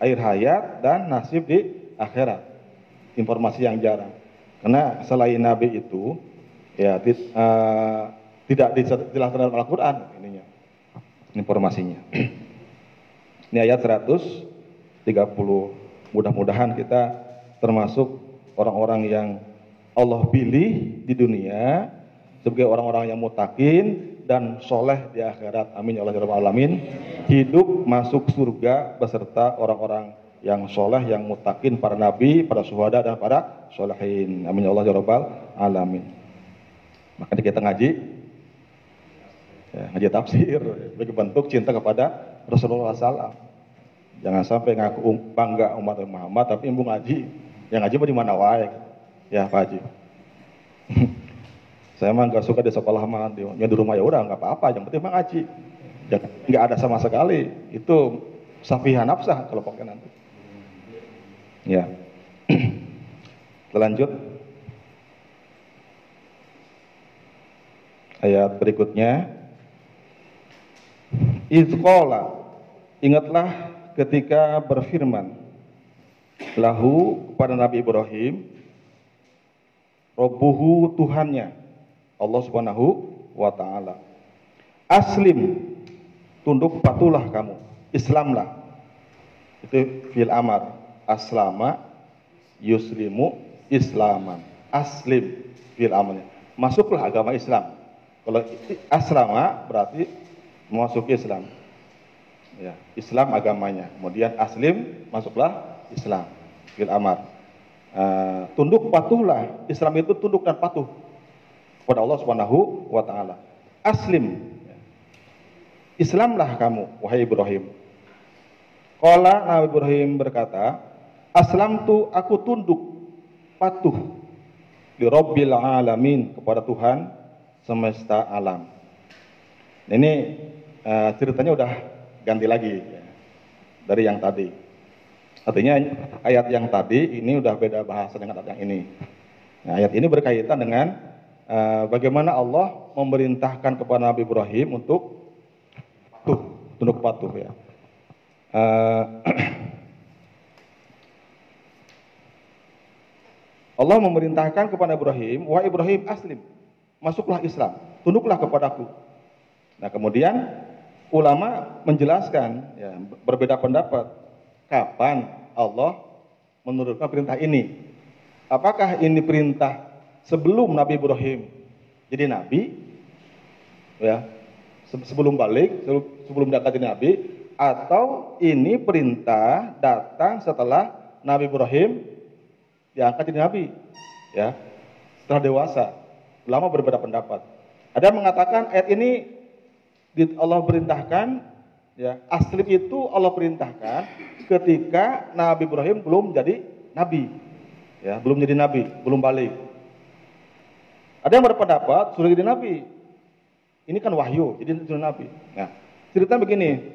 air hayat dan nasib di akhirat. Informasi yang jarang. Karena selain Nabi itu ya uh, tidak dijelaskan dalam Al-Quran ininya informasinya. *clears throat* Ini ayat 130. Mudah-mudahan kita termasuk orang-orang yang Allah pilih di dunia sebagai orang-orang yang mutakin dan soleh di akhirat. Amin ya Allah ya Alamin. hidup masuk surga beserta orang-orang yang soleh, yang mutakin, para nabi, para suhada dan para solehin. Amin ya Allah ya Rabbal alamin. Makanya kita ngaji, ya, ngaji tafsir sebagai bentuk cinta kepada Rasulullah SAW. Jangan sampai ngaku um- bangga umat Muhammad tapi ibu ngaji, yang ngaji mau di mana wae. Ya Pak Haji. *laughs* Saya mah nggak suka di sekolah mah ya di rumah ya udah nggak apa-apa, yang penting mah ngaji. Ya, nggak ada sama sekali. Itu safihan nafsah kalau pakai nanti. Ya. *clears throat* Lanjut. Ayat berikutnya. Izqala. Ingatlah ketika berfirman. Lahu kepada Nabi Ibrahim. Robuhu Tuhannya. Allah subhanahu wa ta'ala. Aslim. Tunduk patulah kamu. Islamlah. Itu fil amar. Aslama yuslimu islaman. Aslim fil amalnya. Masuklah agama Islam. Kalau aslama berarti masuk Islam. Ya Islam agamanya. Kemudian aslim masuklah Islam. Fil amar. Uh, tunduk patuhlah. Islam itu tunduk dan patuh kepada Allah Subhanahu wa taala aslim Islamlah kamu wahai Ibrahim Kala Nabi Ibrahim berkata, Aslam tu aku tunduk patuh di Rabbil Alamin kepada Tuhan semesta alam. Ini uh, ceritanya udah ganti lagi ya, dari yang tadi. Artinya ayat yang tadi ini udah beda bahasa dengan ayat yang ini. Nah, ayat ini berkaitan dengan uh, bagaimana Allah memerintahkan kepada Nabi Ibrahim untuk patuh, tunduk patuh ya. Uh, *clears throat* Allah memerintahkan kepada Ibrahim, wah Ibrahim aslim, masuklah Islam, tunduklah kepadaku. Nah kemudian ulama menjelaskan, ya, berbeda pendapat, kapan Allah menurunkan perintah ini. Apakah ini perintah sebelum Nabi Ibrahim jadi Nabi, ya sebelum balik, sebelum dekati Nabi, atau ini perintah datang setelah Nabi Ibrahim diangkat jadi nabi ya setelah dewasa ulama berbeda pendapat. Ada yang mengatakan ayat ini Allah perintahkan ya asli itu Allah perintahkan ketika Nabi Ibrahim belum jadi nabi ya belum jadi nabi belum balik ada yang berpendapat sudah jadi nabi ini kan wahyu jadi sudah nabi nah cerita begini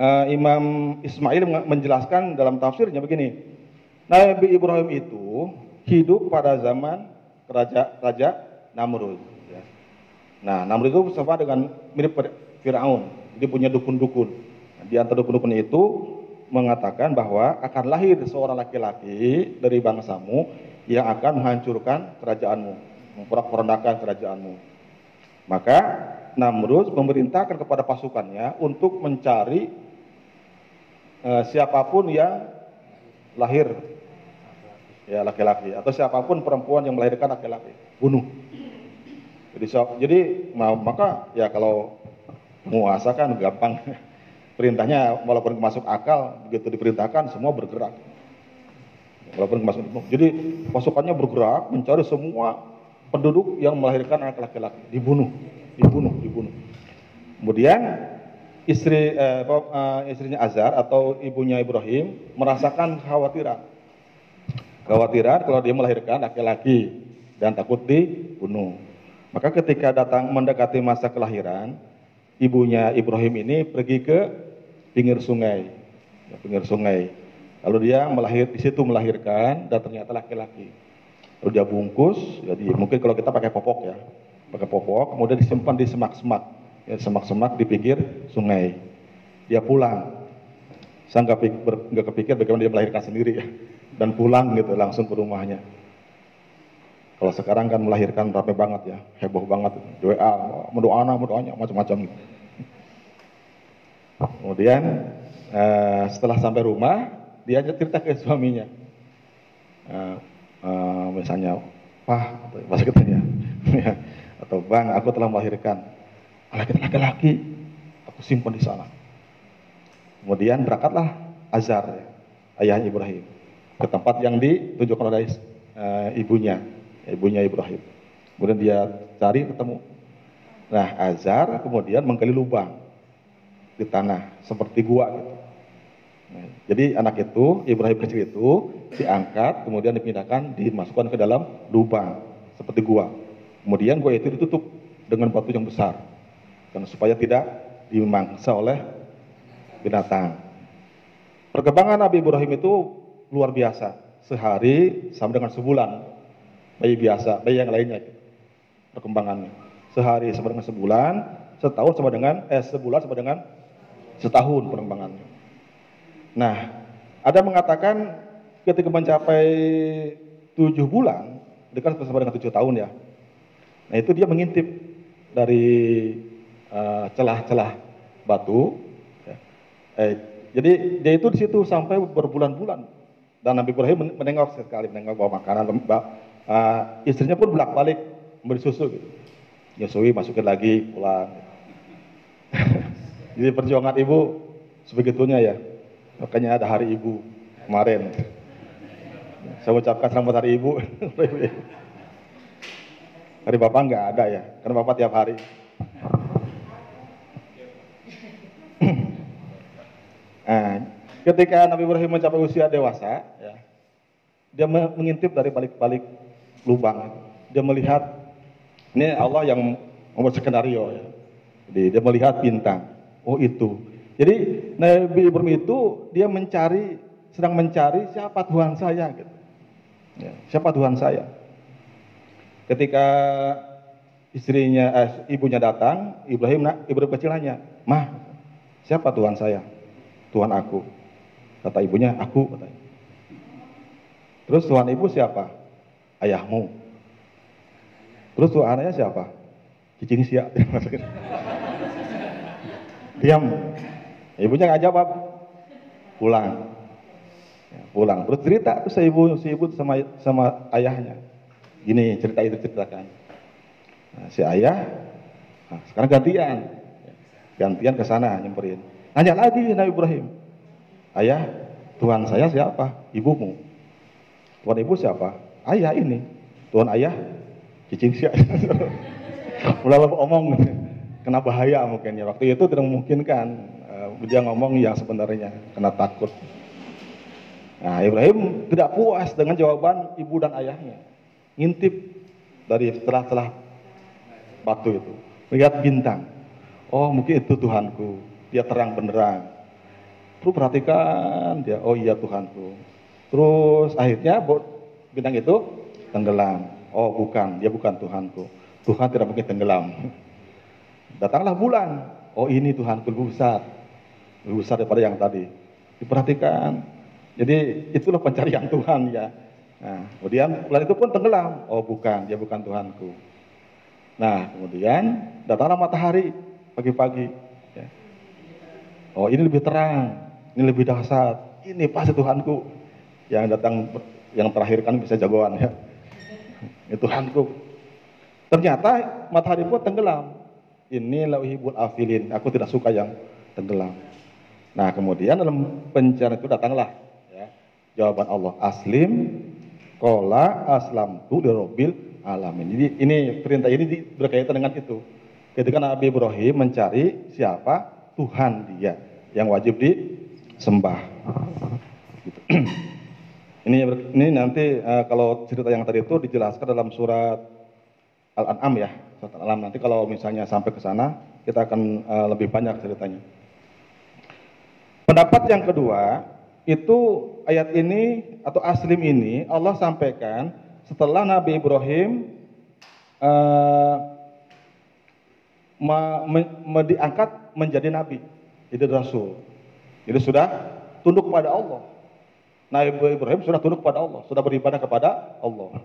uh, Imam Ismail menjelaskan dalam tafsirnya begini Nabi Ibrahim itu hidup pada zaman raja raja Namrud. Ya. Nah, Namrud itu sama dengan mirip Firaun. Dia punya dukun-dukun. Nah, di antara dukun-dukun itu mengatakan bahwa akan lahir seorang laki-laki dari bangsamu yang akan menghancurkan kerajaanmu, memporak-porandakan kerajaanmu. Maka Namrud memerintahkan kepada pasukannya untuk mencari uh, siapa pun yang lahir. Ya laki-laki. Atau siapa pun perempuan yang melahirkan laki-laki. Bunuh. Jadi so, jadi maka ya kalau menguasa kan gampang. *laughs* Perintahnya walaupun masuk akal begitu diperintahkan semua bergerak. Walaupun masuk jadi pasukannya bergerak mencari semua penduduk yang melahirkan anak laki-laki dibunuh dibunuh dibunuh kemudian istri eh, eh, istrinya Azar atau ibunya Ibrahim merasakan kekhawatiran Kekhawatiran kalau dia melahirkan laki-laki dan takut dibunuh. Maka ketika datang mendekati masa kelahiran, ibunya Ibrahim ini pergi ke pinggir sungai, pinggir sungai. Lalu dia melahir di situ melahirkan dan ternyata laki-laki. Dia bungkus, jadi mungkin kalau kita pakai popok ya, pakai popok, kemudian disimpan di semak-semak, ya, semak-semak di pinggir sungai. Dia pulang, saya nggak kepikir bagaimana dia melahirkan sendiri ya dan pulang gitu langsung ke rumahnya. Kalau sekarang kan melahirkan rame banget ya, heboh banget, WA, mendoana, mendoanya, macam-macam. Gitu. Kemudian uh, setelah sampai rumah, dia cerita ke suaminya, uh, uh, misalnya, Pah, bahasa katanya, *laughs* atau Bang, aku telah melahirkan laki-laki, aku simpan di sana. Kemudian berangkatlah Azar, ya, ayah Ibrahim, ke tempat yang ditunjukkan oleh uh, ibunya, ibunya Ibrahim. Kemudian dia cari ketemu. Nah, Azar kemudian menggali lubang di tanah seperti gua gitu. Jadi anak itu, Ibrahim kecil itu diangkat, kemudian dipindahkan, dimasukkan ke dalam lubang seperti gua. Kemudian gua itu ditutup dengan batu yang besar, dan supaya tidak dimangsa oleh binatang. Perkembangan Nabi Ibrahim itu luar biasa. Sehari sama dengan sebulan. Bayi biasa, bayi yang lainnya. Perkembangannya. Sehari sama dengan sebulan, setahun sama dengan, eh sebulan sama dengan setahun perkembangannya. Nah, ada mengatakan ketika mencapai tujuh bulan, dekat sama dengan tujuh tahun ya. Nah itu dia mengintip dari eh, celah-celah uh, batu. Ya. Eh, jadi dia itu di situ sampai berbulan-bulan. Dan Nabi Ibrahim menengok sekali, menengok bawa makanan. Uh, istrinya pun bolak-balik memberi susu. Gitu. Nyusui, masukin lagi, pulang. *laughs* Jadi perjuangan ibu sebegitunya ya. Makanya ada hari ibu kemarin. Saya ucapkan selamat hari ibu. *laughs* hari bapak nggak ada ya, karena bapak tiap hari. nah, *clears throat* ketika Nabi Ibrahim mencapai usia dewasa, ya, dia mengintip dari balik-balik lubang. Dia melihat, ini Allah yang membuat skenario ya. Jadi dia melihat bintang. Oh itu. Jadi Nabi Ibrahim itu dia mencari, sedang mencari siapa Tuhan saya gitu. Ya, siapa Tuhan saya? Ketika istrinya, eh, ibunya datang, Ibrahim, Ibrahim kecil nanya, mah, siapa Tuhan saya? Tuhan aku. Kata ibunya, aku. Katanya. Terus Tuhan ibu siapa? Ayahmu. Terus Tuhan anaknya siapa? Cicing siap. *laughs* Diam. Ibunya nggak jawab. Pulang. Ya, pulang. Terus cerita tuh si ibu, si ibu sama sama ayahnya. Gini cerita itu ceritakan. Nah, si ayah, nah, sekarang gantian. Gantian ke sana nyemperin. Nanya lagi Nabi Ibrahim. Ayah, Tuhan saya siapa? Ibumu. Tuhan ibu siapa? Ayah ini. Tuhan ayah, cicing siapa? *laughs* Udah omong kena bahaya mungkin ya. Waktu itu tidak memungkinkan dia ngomong yang sebenarnya kena takut. Nah Ibrahim tidak puas dengan jawaban ibu dan ayahnya. Ngintip dari setelah-setelah batu itu. Lihat bintang. Oh mungkin itu Tuhanku. Dia terang benderang. Terus perhatikan dia. Oh iya Tuhanku. Terus akhirnya bintang itu tenggelam. Oh bukan, dia bukan Tuhanku. Tuhan tidak mungkin tenggelam. *laughs* Datanglah bulan. Oh ini Tuhan lebih besar. Lebih besar daripada yang tadi. Diperhatikan. Jadi itulah pencarian *laughs* Tuhan ya. Nah, kemudian bulan itu pun tenggelam. Oh bukan, dia bukan Tuhanku. Nah, kemudian datanglah matahari pagi-pagi. Ya. Oh ini lebih terang, ini lebih dahsyat. Ini pasti Tuhanku. Yang datang, yang terakhir kan bisa jagoan ya. Ini Tuhanku. Ternyata matahari pun tenggelam. Ini lauhibul afilin. Aku tidak suka yang tenggelam. Nah kemudian dalam pencarian itu datanglah ya, jawaban Allah. Aslim kola aslam tu dirobil alamin. Jadi ini perintah ini berkaitan dengan itu. Ketika Nabi Ibrahim mencari siapa Tuhan dia yang wajib disembah. Gitu. *clears throat* ini ini nanti uh, kalau cerita yang tadi itu dijelaskan dalam surat Al-An'am ya alam nanti kalau misalnya sampai ke sana kita akan uh, lebih banyak ceritanya. Pendapat yang kedua itu ayat ini atau aslim ini Allah sampaikan setelah Nabi Ibrahim uh, me, me, me, diangkat menjadi nabi, jadi rasul. Jadi sudah tunduk kepada Allah. Nabi Ibrahim sudah tunduk kepada Allah, sudah beribadah kepada Allah.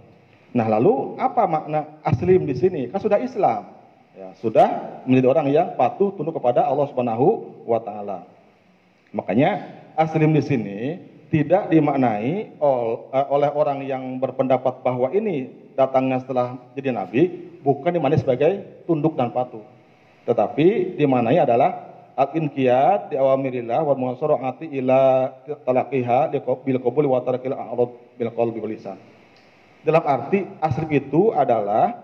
Nah, lalu apa makna aslim di sini? Kan sudah Islam. Ya, sudah menjadi orang yang patuh tunduk kepada Allah Subhanahu wa taala. Makanya aslim di sini tidak dimaknai eh, oleh orang yang berpendapat bahwa ini datangnya setelah jadi nabi bukan dimaknai sebagai tunduk dan patuh. Tetapi dimaknai adalah al-inqiyad di awamirillah wal muhasarati ila talaqiha bil qabul wa tarakil a'rad bil qalbi wal lisan. Dalam arti asli itu adalah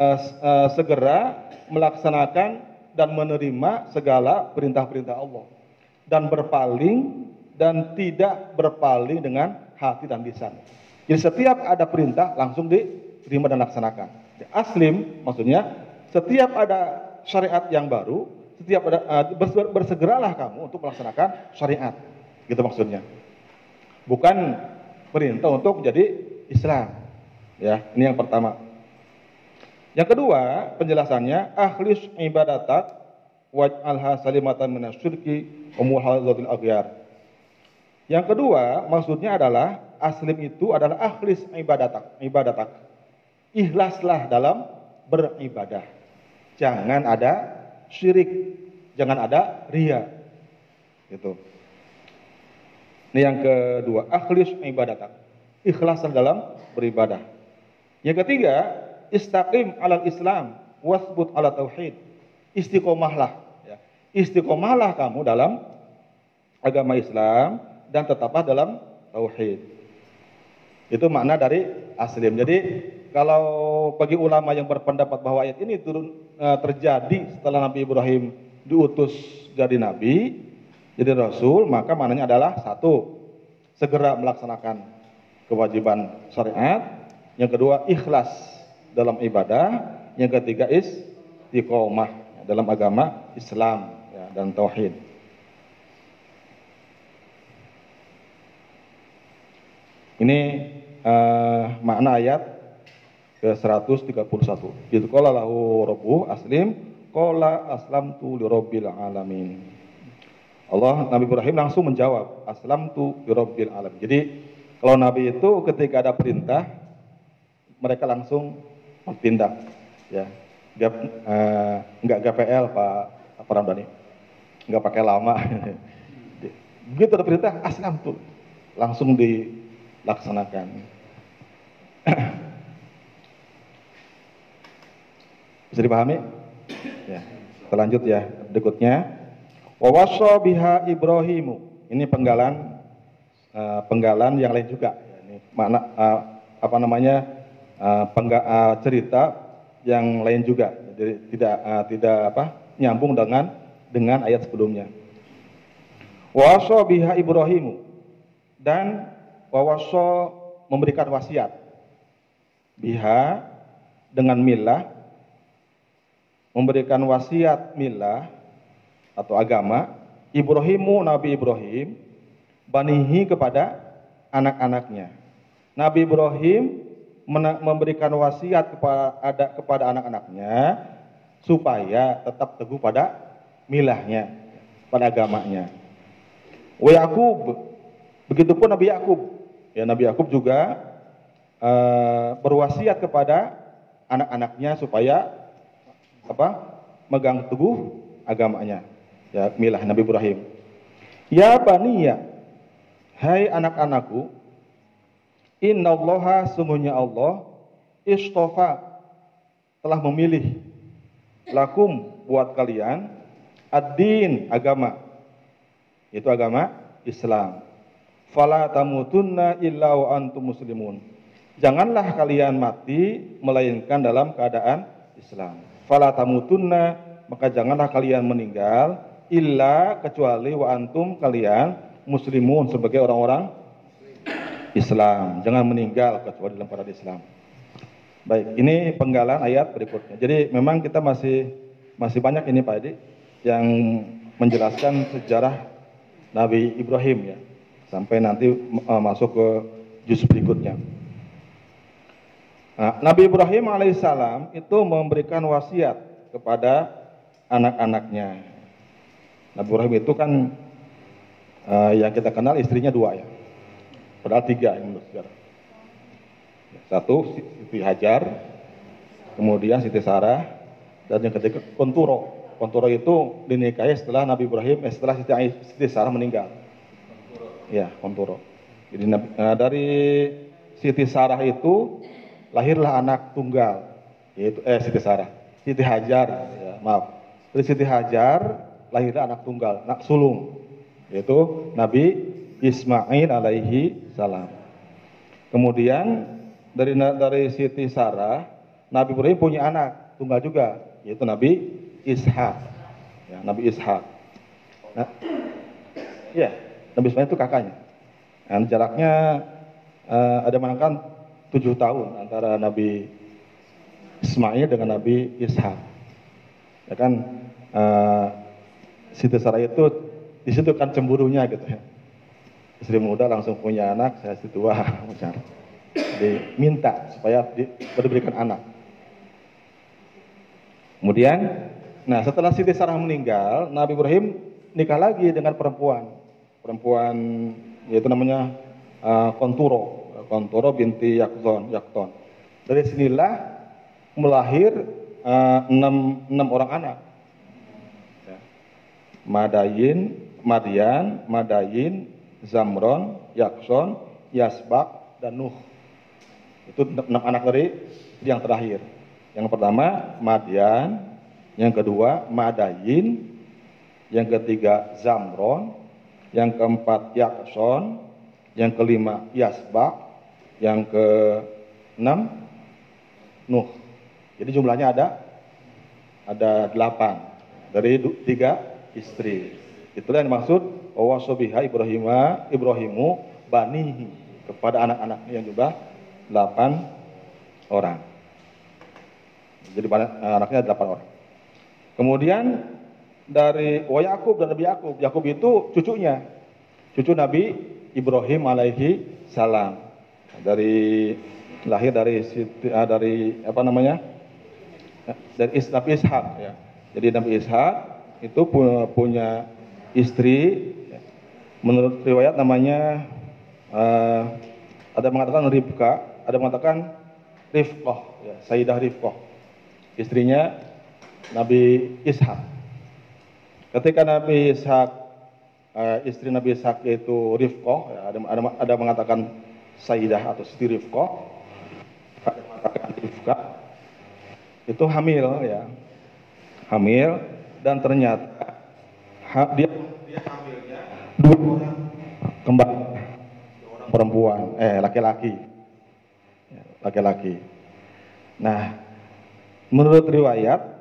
uh, uh, segera melaksanakan dan menerima segala perintah-perintah Allah dan berpaling dan tidak berpaling dengan hati dan lisan. Jadi setiap ada perintah langsung diterima dan laksanakan. Aslim maksudnya setiap ada syariat yang baru setiap ada, uh, bersegeralah kamu untuk melaksanakan syariat. Gitu maksudnya. Bukan perintah untuk menjadi Islam. Ya, ini yang pertama. Yang kedua, penjelasannya akhlis ibadatak waj'alha salimatan minasyirki umuhadzatil aghyar. Yang kedua, maksudnya adalah aslim itu adalah akhlis ibadatak, ibadatak. Ikhlaslah dalam beribadah. Jangan ada syirik, jangan ada ria. Gitu. Ini yang kedua, akhlis ibadah. Ikhlasan dalam beribadah. Yang ketiga, istaqim alal Islam, wasbut ala tauhid. Istiqomahlah. Istiqomahlah kamu dalam agama Islam dan tetaplah dalam tauhid. Itu makna dari aslim. Jadi kalau bagi ulama yang berpendapat bahwa ayat ini turun e, terjadi setelah Nabi Ibrahim diutus jadi nabi, jadi rasul, maka maknanya adalah satu, segera melaksanakan kewajiban syariat, yang kedua ikhlas dalam ibadah, yang ketiga istiqomah dalam agama Islam dan tauhid. Ini uh, makna ayat ke 131. Itu qala lahu rabbuh aslim qala aslamtu li rabbil alamin. Allah Nabi Ibrahim langsung menjawab aslamtu li rabbil alamin. Jadi kalau Nabi itu ketika ada perintah mereka langsung bertindak ya. Gap, eh, enggak GPL Pak Pak Ramdhani. Enggak pakai lama. Begitu ada perintah aslam tuh langsung dilaksanakan. *clears throat* Bisa dipahami? Ya. Kita ya. Berikutnya. Wawasa biha Ibrahimu. Ini penggalan uh, penggalan yang lain juga. Ini makna uh, apa namanya? Uh, pengga, uh, cerita yang lain juga. Jadi tidak uh, tidak apa? nyambung dengan dengan ayat sebelumnya. Wawasa biha Ibrahimu dan wawasa memberikan wasiat biha dengan milah memberikan wasiat milah atau agama Ibrahimu Nabi Ibrahim banihi kepada anak-anaknya. Nabi Ibrahim memberikan wasiat kepada ada kepada anak-anaknya supaya tetap teguh pada milahnya, pada agamanya. Wa Yakub, begitupun Nabi Yakub. Ya Nabi Yakub juga uh, berwasiat kepada anak-anaknya supaya apa megang teguh agamanya ya milah Nabi Ibrahim ya baniya hai anak-anakku innallaha sungguhnya Allah istofa telah memilih lakum buat kalian ad-din agama itu agama Islam fala tamutunna illa wa antum muslimun janganlah kalian mati melainkan dalam keadaan Islam fala tamutunna maka janganlah kalian meninggal illa kecuali wa antum kalian muslimun sebagai orang-orang Islam. Jangan meninggal kecuali dalam pada Islam. Baik, ini penggalan ayat berikutnya. Jadi memang kita masih masih banyak ini Pak Edi yang menjelaskan sejarah Nabi Ibrahim ya sampai nanti uh, masuk ke juz berikutnya. Nah, Nabi Ibrahim alaihissalam itu memberikan wasiat kepada anak-anaknya. Nabi Ibrahim itu kan uh, yang kita kenal istrinya dua ya, padahal tiga yang menurut sejarah. Satu Siti Hajar, kemudian Siti Sarah, dan yang ketiga Konturo. Konturo itu dinikahi setelah Nabi Ibrahim, eh, setelah Siti, Siti Sarah meninggal. Ya, Konturo. Jadi uh, dari Siti Sarah itu lahirlah anak tunggal yaitu eh Siti Sarah Siti Hajar ya, maaf dari Siti Hajar lahirnya anak tunggal, anak sulung, yaitu Nabi Ismail alaihi salam. Kemudian dari dari Siti Sarah, Nabi Ibrahim punya anak tunggal juga, yaitu Nabi Ishak. Ya, Nabi Ishak. Nah, ya, Nabi Ismail itu kakaknya. Dan jaraknya uh, ada mengatakan tujuh tahun antara Nabi Ismail dengan Nabi Ishak. Ya kan uh, Siti Sarah itu di situ kan cemburunya gitu ya. Istri muda langsung punya anak, saya istri tua. *laughs* Diminta supaya diberikan anak. Kemudian, nah setelah Siti Sarah meninggal, Nabi Ibrahim nikah lagi dengan perempuan, perempuan yaitu namanya uh, Konturo, Konturo binti Yakton, Yakton. Dari sinilah melahir uh, enam, enam orang anak. Ya. Madayin, Madian, Madayin, Zamron, Yakson, Yasbak, dan Nuh. Itu enam anak dari yang terakhir. Yang pertama Madian, yang kedua Madayin, yang ketiga Zamron, yang keempat Yakson, yang kelima Yasbak, yang keenam Nuh. Jadi jumlahnya ada ada delapan dari tiga istri. Itulah yang dimaksud wasobiha Ibrahima Ibrahimu banihi kepada anak-anaknya yang juga delapan orang. Jadi anaknya delapan orang. Kemudian dari wa Yakub dan Nabi Yakub. Yakub itu cucunya. Cucu Nabi Ibrahim alaihi salam. Dari lahir dari uh, dari apa namanya? Dari Nabi Ishak ya. Jadi Nabi Ishak itu punya istri menurut riwayat namanya uh, ada mengatakan Ribka, ada mengatakan Rifqah, ya, Sayyidah Rifqah. Istrinya Nabi Ishak. Ketika Nabi Ishak uh, istri Nabi Ishak yaitu Rifqah, ya, ada, ada ada mengatakan Sayyidah atau Siti Rifqah itu hamil ya. Hamil dan ternyata ha, dia dia hamilnya dua orang kembar orang perempuan eh laki-laki. Ya, laki-laki. Nah menurut riwayat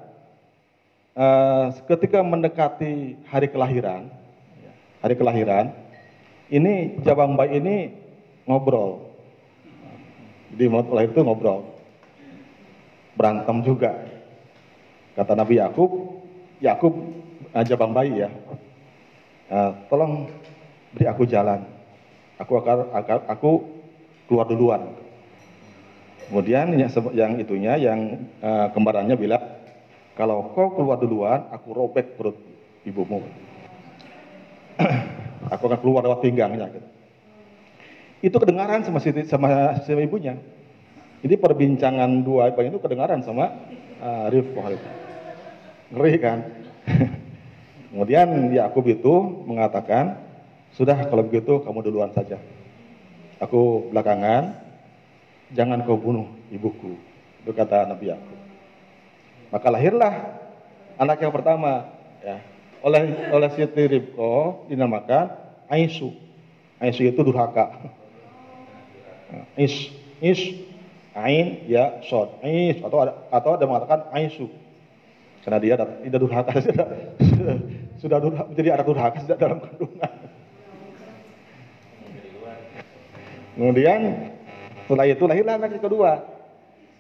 uh, ketika mendekati hari kelahiran hari kelahiran ini jabang bayi ini ngobrol jadi mau lahir itu ngobrol berantem juga. Kata Nabi Yakub, Yakub aja bang bayi ya, uh, tolong beri aku jalan. Aku akan aku keluar duluan. Kemudian yang, yang itunya, yang uh, kembarannya bilang, kalau kau keluar duluan, aku robek perut ibumu. *clears throat* aku akan keluar lewat pinggangnya. Gitu. Itu kedengaran sama si, sama, sama ibunya. Jadi perbincangan dua ibu itu kedengaran sama uh, Rifqah itu. Ngeri kan? *laughs* Kemudian Yakub itu mengatakan, sudah kalau begitu kamu duluan saja. Aku belakangan, jangan kau bunuh ibuku. Itu kata Nabi Yakub. Maka lahirlah anak yang pertama, ya, oleh oleh Siti Ribko dinamakan Aisu. Aisu itu durhaka. Is, is Ain ya sod. Ais atau ada atau ada mengatakan aisu. Karena dia tidak durhaka *laughs* sudah sudah durhaka menjadi anak durhaka sejak dalam kandungan. Kemudian setelah itu lahirlah anak yang kedua.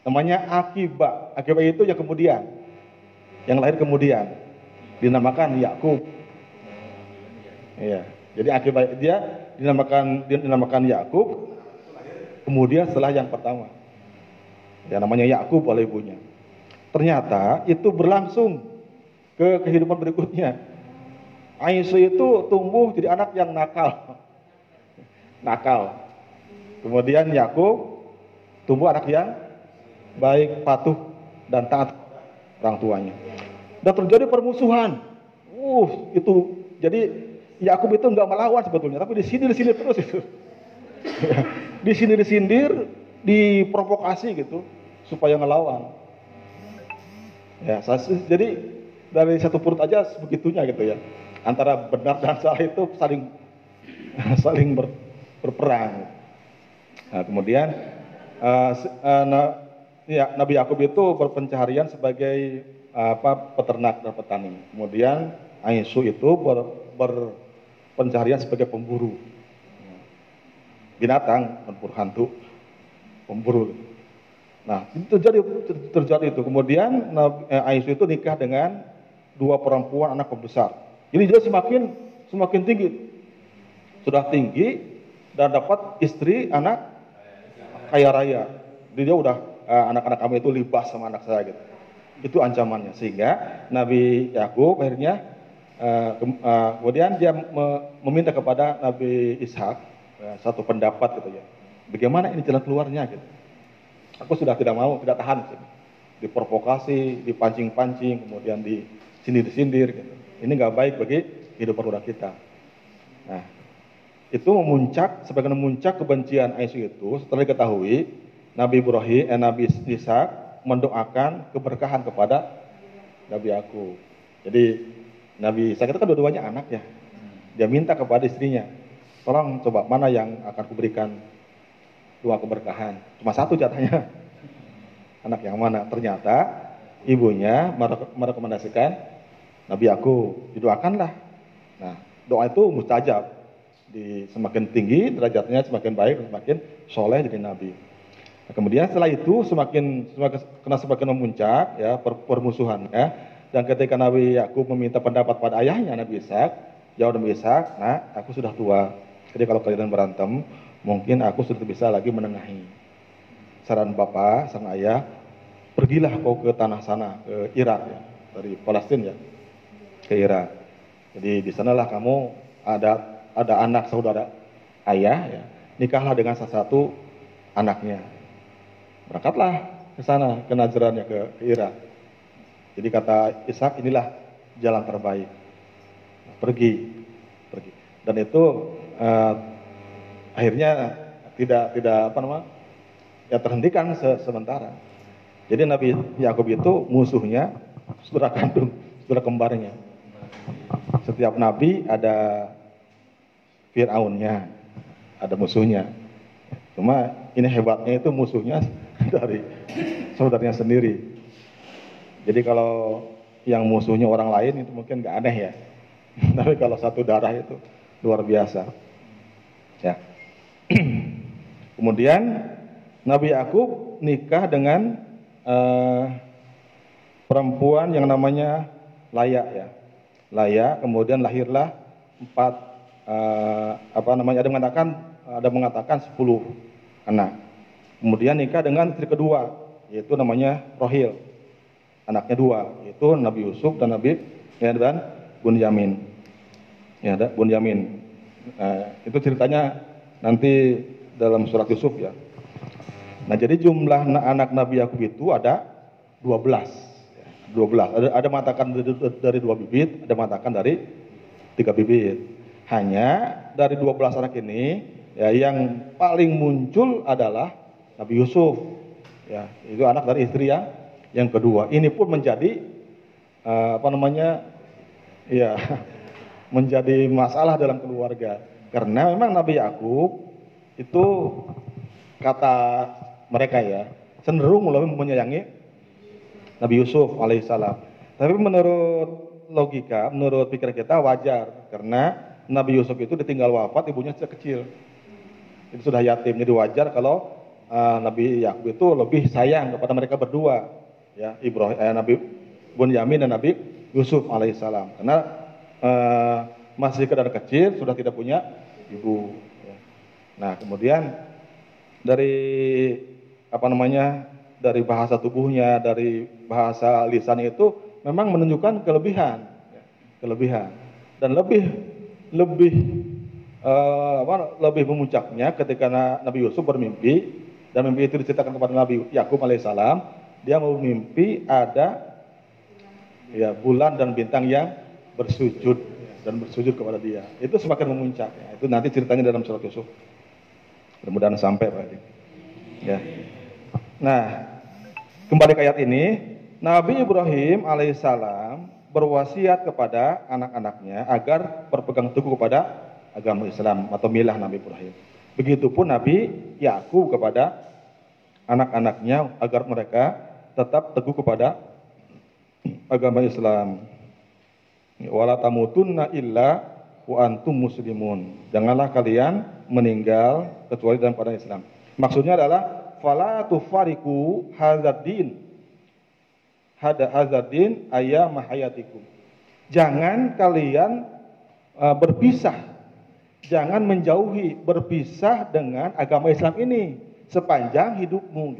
Namanya Akiba. Akiba itu yang kemudian. Yang lahir kemudian. Dinamakan Yakub. Iya. Jadi Akiba dia dinamakan dinamakan Yakub. Kemudian setelah yang pertama yang namanya Yakub oleh ibunya. Ternyata itu berlangsung ke kehidupan berikutnya. Aisyah itu tumbuh jadi anak yang nakal. Nakal. Kemudian Yakub tumbuh anak yang baik, patuh dan taat orang tuanya. Dan terjadi permusuhan. Uh, itu jadi Yakub itu nggak melawan sebetulnya, tapi di sini di sini terus itu. *laughs* di sini disindir, diprovokasi gitu supaya ngelawan. Ya, jadi dari satu perut aja sebegitunya gitu ya. Antara benar dan salah itu saling *laughs* saling ber, berperang. Nah, kemudian uh, uh, ya, Nabi Yakub itu berpencaharian sebagai apa peternak dan petani. Kemudian Aisu itu ber, berpencaharian sebagai pemburu binatang, pemburu hantu, pemburu. Nah, itu terjadi terjadi itu. Kemudian eh, Aisyah itu nikah dengan dua perempuan anak pembesar. Jadi dia semakin semakin tinggi. Sudah tinggi dan dapat istri anak kaya raya. Jadi dia udah anak-anak kami itu libas sama anak saya gitu. Itu ancamannya sehingga Nabi Yakub akhirnya uh, uh, kemudian dia meminta kepada Nabi Ishak uh, satu pendapat gitu ya. Bagaimana ini jalan keluarnya gitu. Aku sudah tidak mau, tidak tahan. Gitu. Diprovokasi, dipancing-pancing, kemudian disindir-sindir. Gitu. Ini nggak baik bagi hidup keluarga kita. Nah, itu memuncak, sebagai memuncak kebencian Aisyah itu setelah diketahui Nabi Ibrahim, eh, Nabi Ishak mendoakan keberkahan kepada Nabi aku. Jadi Nabi Ishak itu kan dua-duanya anak ya. Dia minta kepada istrinya, tolong coba mana yang akan kuberikan dua keberkahan. Cuma satu jatahnya. *laughs* Anak yang mana? Ternyata ibunya merekomendasikan Nabi aku didoakanlah. Nah, doa itu mustajab. Di semakin tinggi derajatnya semakin baik semakin soleh jadi nabi. Kemudian setelah itu semakin, semakin kena semakin memuncak ya per, permusuhannya dan ketika Nabi Yakub meminta pendapat pada ayahnya Nabi Ishak, jawab Nabi Ishak, nah aku sudah tua. Jadi kalau kalian berantem, mungkin aku sudah bisa lagi menengahi. Saran bapak, sang ayah, pergilah kau ke tanah sana, ke Irak ya, dari Palestina ya, ke Irak. Jadi di sanalah kamu ada ada anak saudara ayah ya, nikahlah dengan salah satu anaknya. Berangkatlah ke sana, ke Najrannya, ke, ke Irak. Jadi kata Ishak inilah jalan terbaik. pergi, pergi. Dan itu uh, akhirnya tidak tidak apa namanya ya terhentikan se sementara. Jadi Nabi Yakub itu musuhnya saudara kandung, saudara kembarnya. Setiap nabi ada Fir'aunnya, ada musuhnya. Cuma ini hebatnya itu musuhnya *laughs* dari saudaranya sendiri. Jadi kalau yang musuhnya orang lain itu mungkin nggak aneh ya. *laughs* Tapi kalau satu darah itu luar biasa. Ya. *clears throat* Kemudian Nabi Yakub nikah dengan uh, perempuan yang namanya Laya ya. Laya, kemudian lahirlah empat uh, apa namanya ada mengatakan ada mengatakan sepuluh anak. Kemudian nikah dengan istri kedua yaitu namanya Rohil. Anaknya dua yaitu Nabi Yusuf dan Nabi ya, dan Bunyamin. Ya, ada Bunyamin. Nah, itu ceritanya nanti dalam surat Yusuf ya. Nah, jadi jumlah anak Nabi Yakub itu ada 12. 12. Ada, ada mengatakan dari, dua bibit, ada mengatakan dari tiga bibit. Hanya dari 12 anak ini ya yang paling muncul adalah Nabi Yusuf. Ya, itu anak dari istri yang yang kedua. Ini pun menjadi uh, apa namanya? Ya, *laughs* menjadi masalah dalam keluarga. Karena memang Nabi Yakub itu kata mereka ya cenderung lebih menyayangi Nabi Yusuf alaihissalam. Tapi menurut logika, menurut pikir kita wajar karena Nabi Yusuf itu ditinggal wafat ibunya sejak kecil. Itu sudah yatim, jadi wajar kalau uh, Nabi Yakub itu lebih sayang kepada mereka berdua, ya Ibrahim, eh, Nabi Bunyamin dan Nabi Yusuf alaihissalam. Karena uh, masih sekedar kecil sudah tidak punya ibu. Ya. Nah kemudian dari apa namanya dari bahasa tubuhnya, dari bahasa lisan itu memang menunjukkan kelebihan, ya, kelebihan dan lebih lebih uh, apa, lebih memuncaknya ketika Nabi Yusuf bermimpi dan mimpi itu diceritakan kepada Nabi Yakub alaihissalam, dia mau mimpi ada ya bulan dan bintang yang bersujud dan bersujud kepada dia. Itu semakin memuncak. Ya. Itu nanti ceritanya dalam surat Yusuf. Mudah-mudahan sampai Pak Ya. Nah, kembali ke ayat ini, Nabi Ibrahim alaihissalam berwasiat kepada anak-anaknya agar berpegang teguh kepada agama Islam atau milah Nabi Ibrahim. Begitupun Nabi Yakub kepada anak-anaknya agar mereka tetap teguh kepada agama Islam. Wala tamutunna illa wa antum muslimun. Janganlah kalian meninggal kecuali dalam keadaan Islam. Maksudnya adalah fala tufariku hadzal din hada hazardin ayam hayatikum. Jangan kalian uh, berpisah, jangan menjauhi berpisah dengan agama Islam ini sepanjang hidupmu.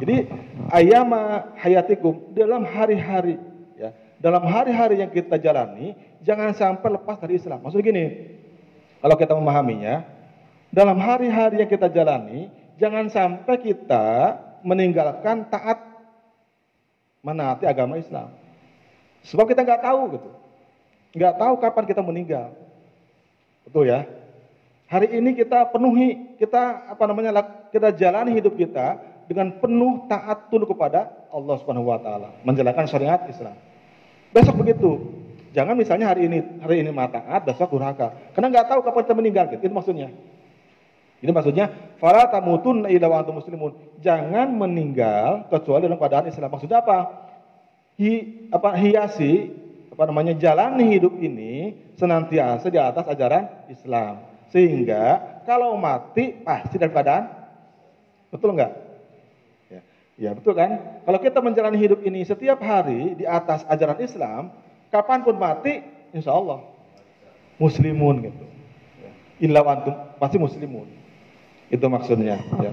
Jadi ayam hayatikum dalam hari-hari ya, dalam hari-hari yang kita jalani jangan sampai lepas dari Islam. Maksudnya gini, kalau kita memahaminya, dalam hari-hari yang kita jalani jangan sampai kita meninggalkan taat menaati agama Islam. Sebab kita nggak tahu gitu, nggak tahu kapan kita meninggal, betul ya? Hari ini kita penuhi, kita apa namanya, kita jalani hidup kita dengan penuh taat tunduk kepada Allah Subhanahu Wa Taala, menjalankan syariat Islam. Besok begitu, jangan misalnya hari ini hari ini taat, besok durhaka, karena nggak tahu kapan kita meninggal, gitu. itu maksudnya. Ini maksudnya fala tamutun illa muslimun. Jangan meninggal kecuali dalam keadaan Islam. Maksudnya apa? Hi, apa hiasi apa namanya jalani hidup ini senantiasa di atas ajaran Islam. Sehingga kalau mati pasti dalam keadaan betul enggak? Ya, ya betul kan? Kalau kita menjalani hidup ini setiap hari di atas ajaran Islam, kapan pun mati, insya Allah muslimun gitu. Illa antum pasti muslimun. Itu maksudnya. Ya.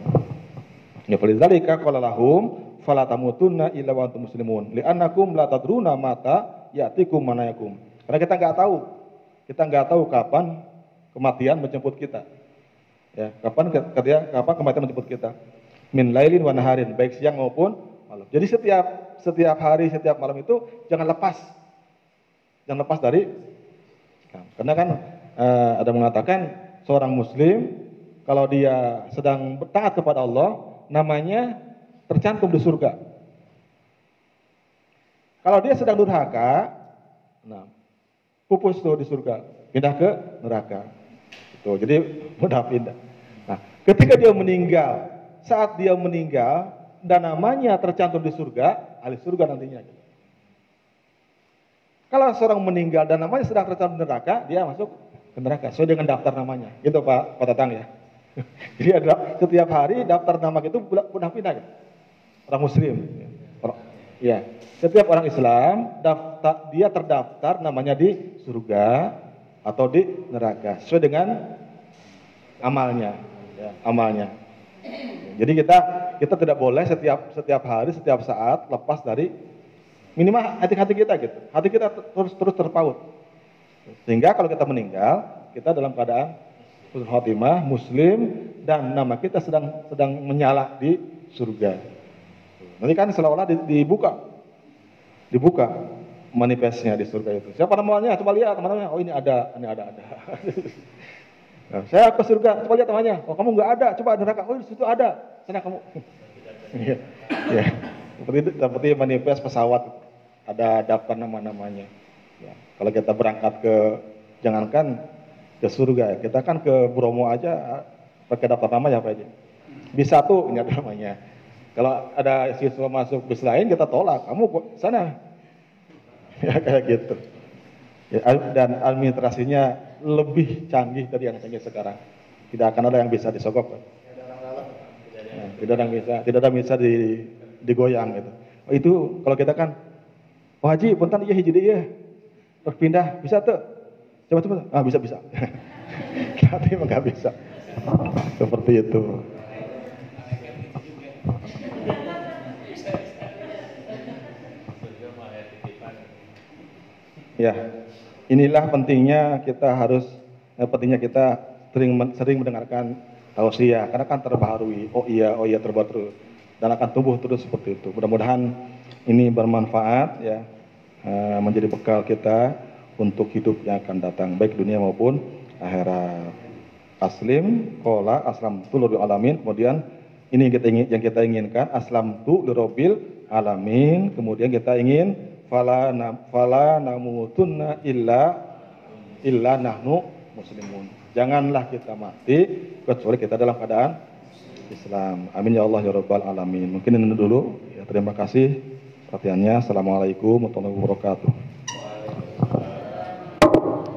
Ya falidzalika qala lahum tamutunna illa wa antum muslimun. Li'annakum la tadruna mata ya'tikum manayakum. Karena kita nggak tahu. Kita nggak tahu kapan kematian menjemput kita. Ya, kapan ketika kapan kematian menjemput kita. Min lailin wa naharin, baik siang maupun malam. Jadi setiap setiap hari, setiap malam itu jangan lepas. Jangan lepas dari karena kan uh, ada mengatakan seorang muslim kalau dia sedang taat kepada Allah, namanya tercantum di surga. Kalau dia sedang durhaka, nah, pupus tuh di surga, pindah ke neraka. Itu, jadi mudah pindah. Nah, ketika dia meninggal, saat dia meninggal dan namanya tercantum di surga, ahli surga nantinya. Kalau seorang meninggal dan namanya sedang tercantum di neraka, dia masuk ke neraka sesuai dengan daftar namanya. Gitu Pak Pak Tatang ya. *laughs* Jadi ada setiap hari daftar nama itu pindah pindah gitu. Orang muslim. Ya. Setiap orang Islam daftar dia terdaftar namanya di surga atau di neraka sesuai dengan amalnya, ya, amalnya. Jadi kita kita tidak boleh setiap setiap hari, setiap saat lepas dari minimal hati-hati kita gitu. Hati kita terus terus terpaut. Sehingga kalau kita meninggal, kita dalam keadaan khotimah, muslim dan nama kita sedang sedang menyala di surga. Nanti kan seolah-olah dibuka. Dibuka manifestnya di surga itu. Siapa namanya? Coba lihat teman-teman. Oh ini ada, ini ada, ada. *laughs* nah, saya ke surga, coba lihat namanya. Oh kamu nggak ada, coba neraka. Oh di situ ada. Sana kamu. *laughs* ya, ya. Seperti seperti manifest pesawat ada daftar nama-namanya. Ya. Kalau kita berangkat ke jangankan ke surga. Kita kan ke Bromo aja pakai daftar nama ya Pak Haji. Bis satu ini namanya. Kalau ada siswa masuk bis lain kita tolak. Kamu sana. *laughs* Ya kayak gitu. Ya, dan administrasinya lebih canggih dari yang canggih sekarang. Tidak akan ada yang bisa disogok. Ya, tidak ada yang bisa, tidak ada yang bisa di, digoyang gitu. Oh, itu kalau kita kan, oh Haji, punten iya hiji iya. Berpindah bisa tuh Coba coba. Ah bisa bisa. *laughs* Tapi emang nggak bisa. *laughs* Seperti itu. Ya, inilah pentingnya kita harus eh, pentingnya kita sering sering mendengarkan tausiah karena kan terbaharui. Oh iya, oh iya terbaru dan akan tumbuh terus seperti itu. Mudah-mudahan ini bermanfaat ya eh, menjadi bekal kita untuk hidup yang akan datang baik dunia maupun akhirat. Aslim, kola, aslam tu alamin. Kemudian ini yang kita inginkan aslam tu alamin. Kemudian kita ingin fala na, fala namutunna illa illa nahnu muslimun. Janganlah kita mati kecuali kita dalam keadaan Islam. Amin ya Allah ya rabbal alamin. Mungkin ini dulu. Ya, terima kasih perhatiannya. Assalamualaikum warahmatullahi wabarakatuh.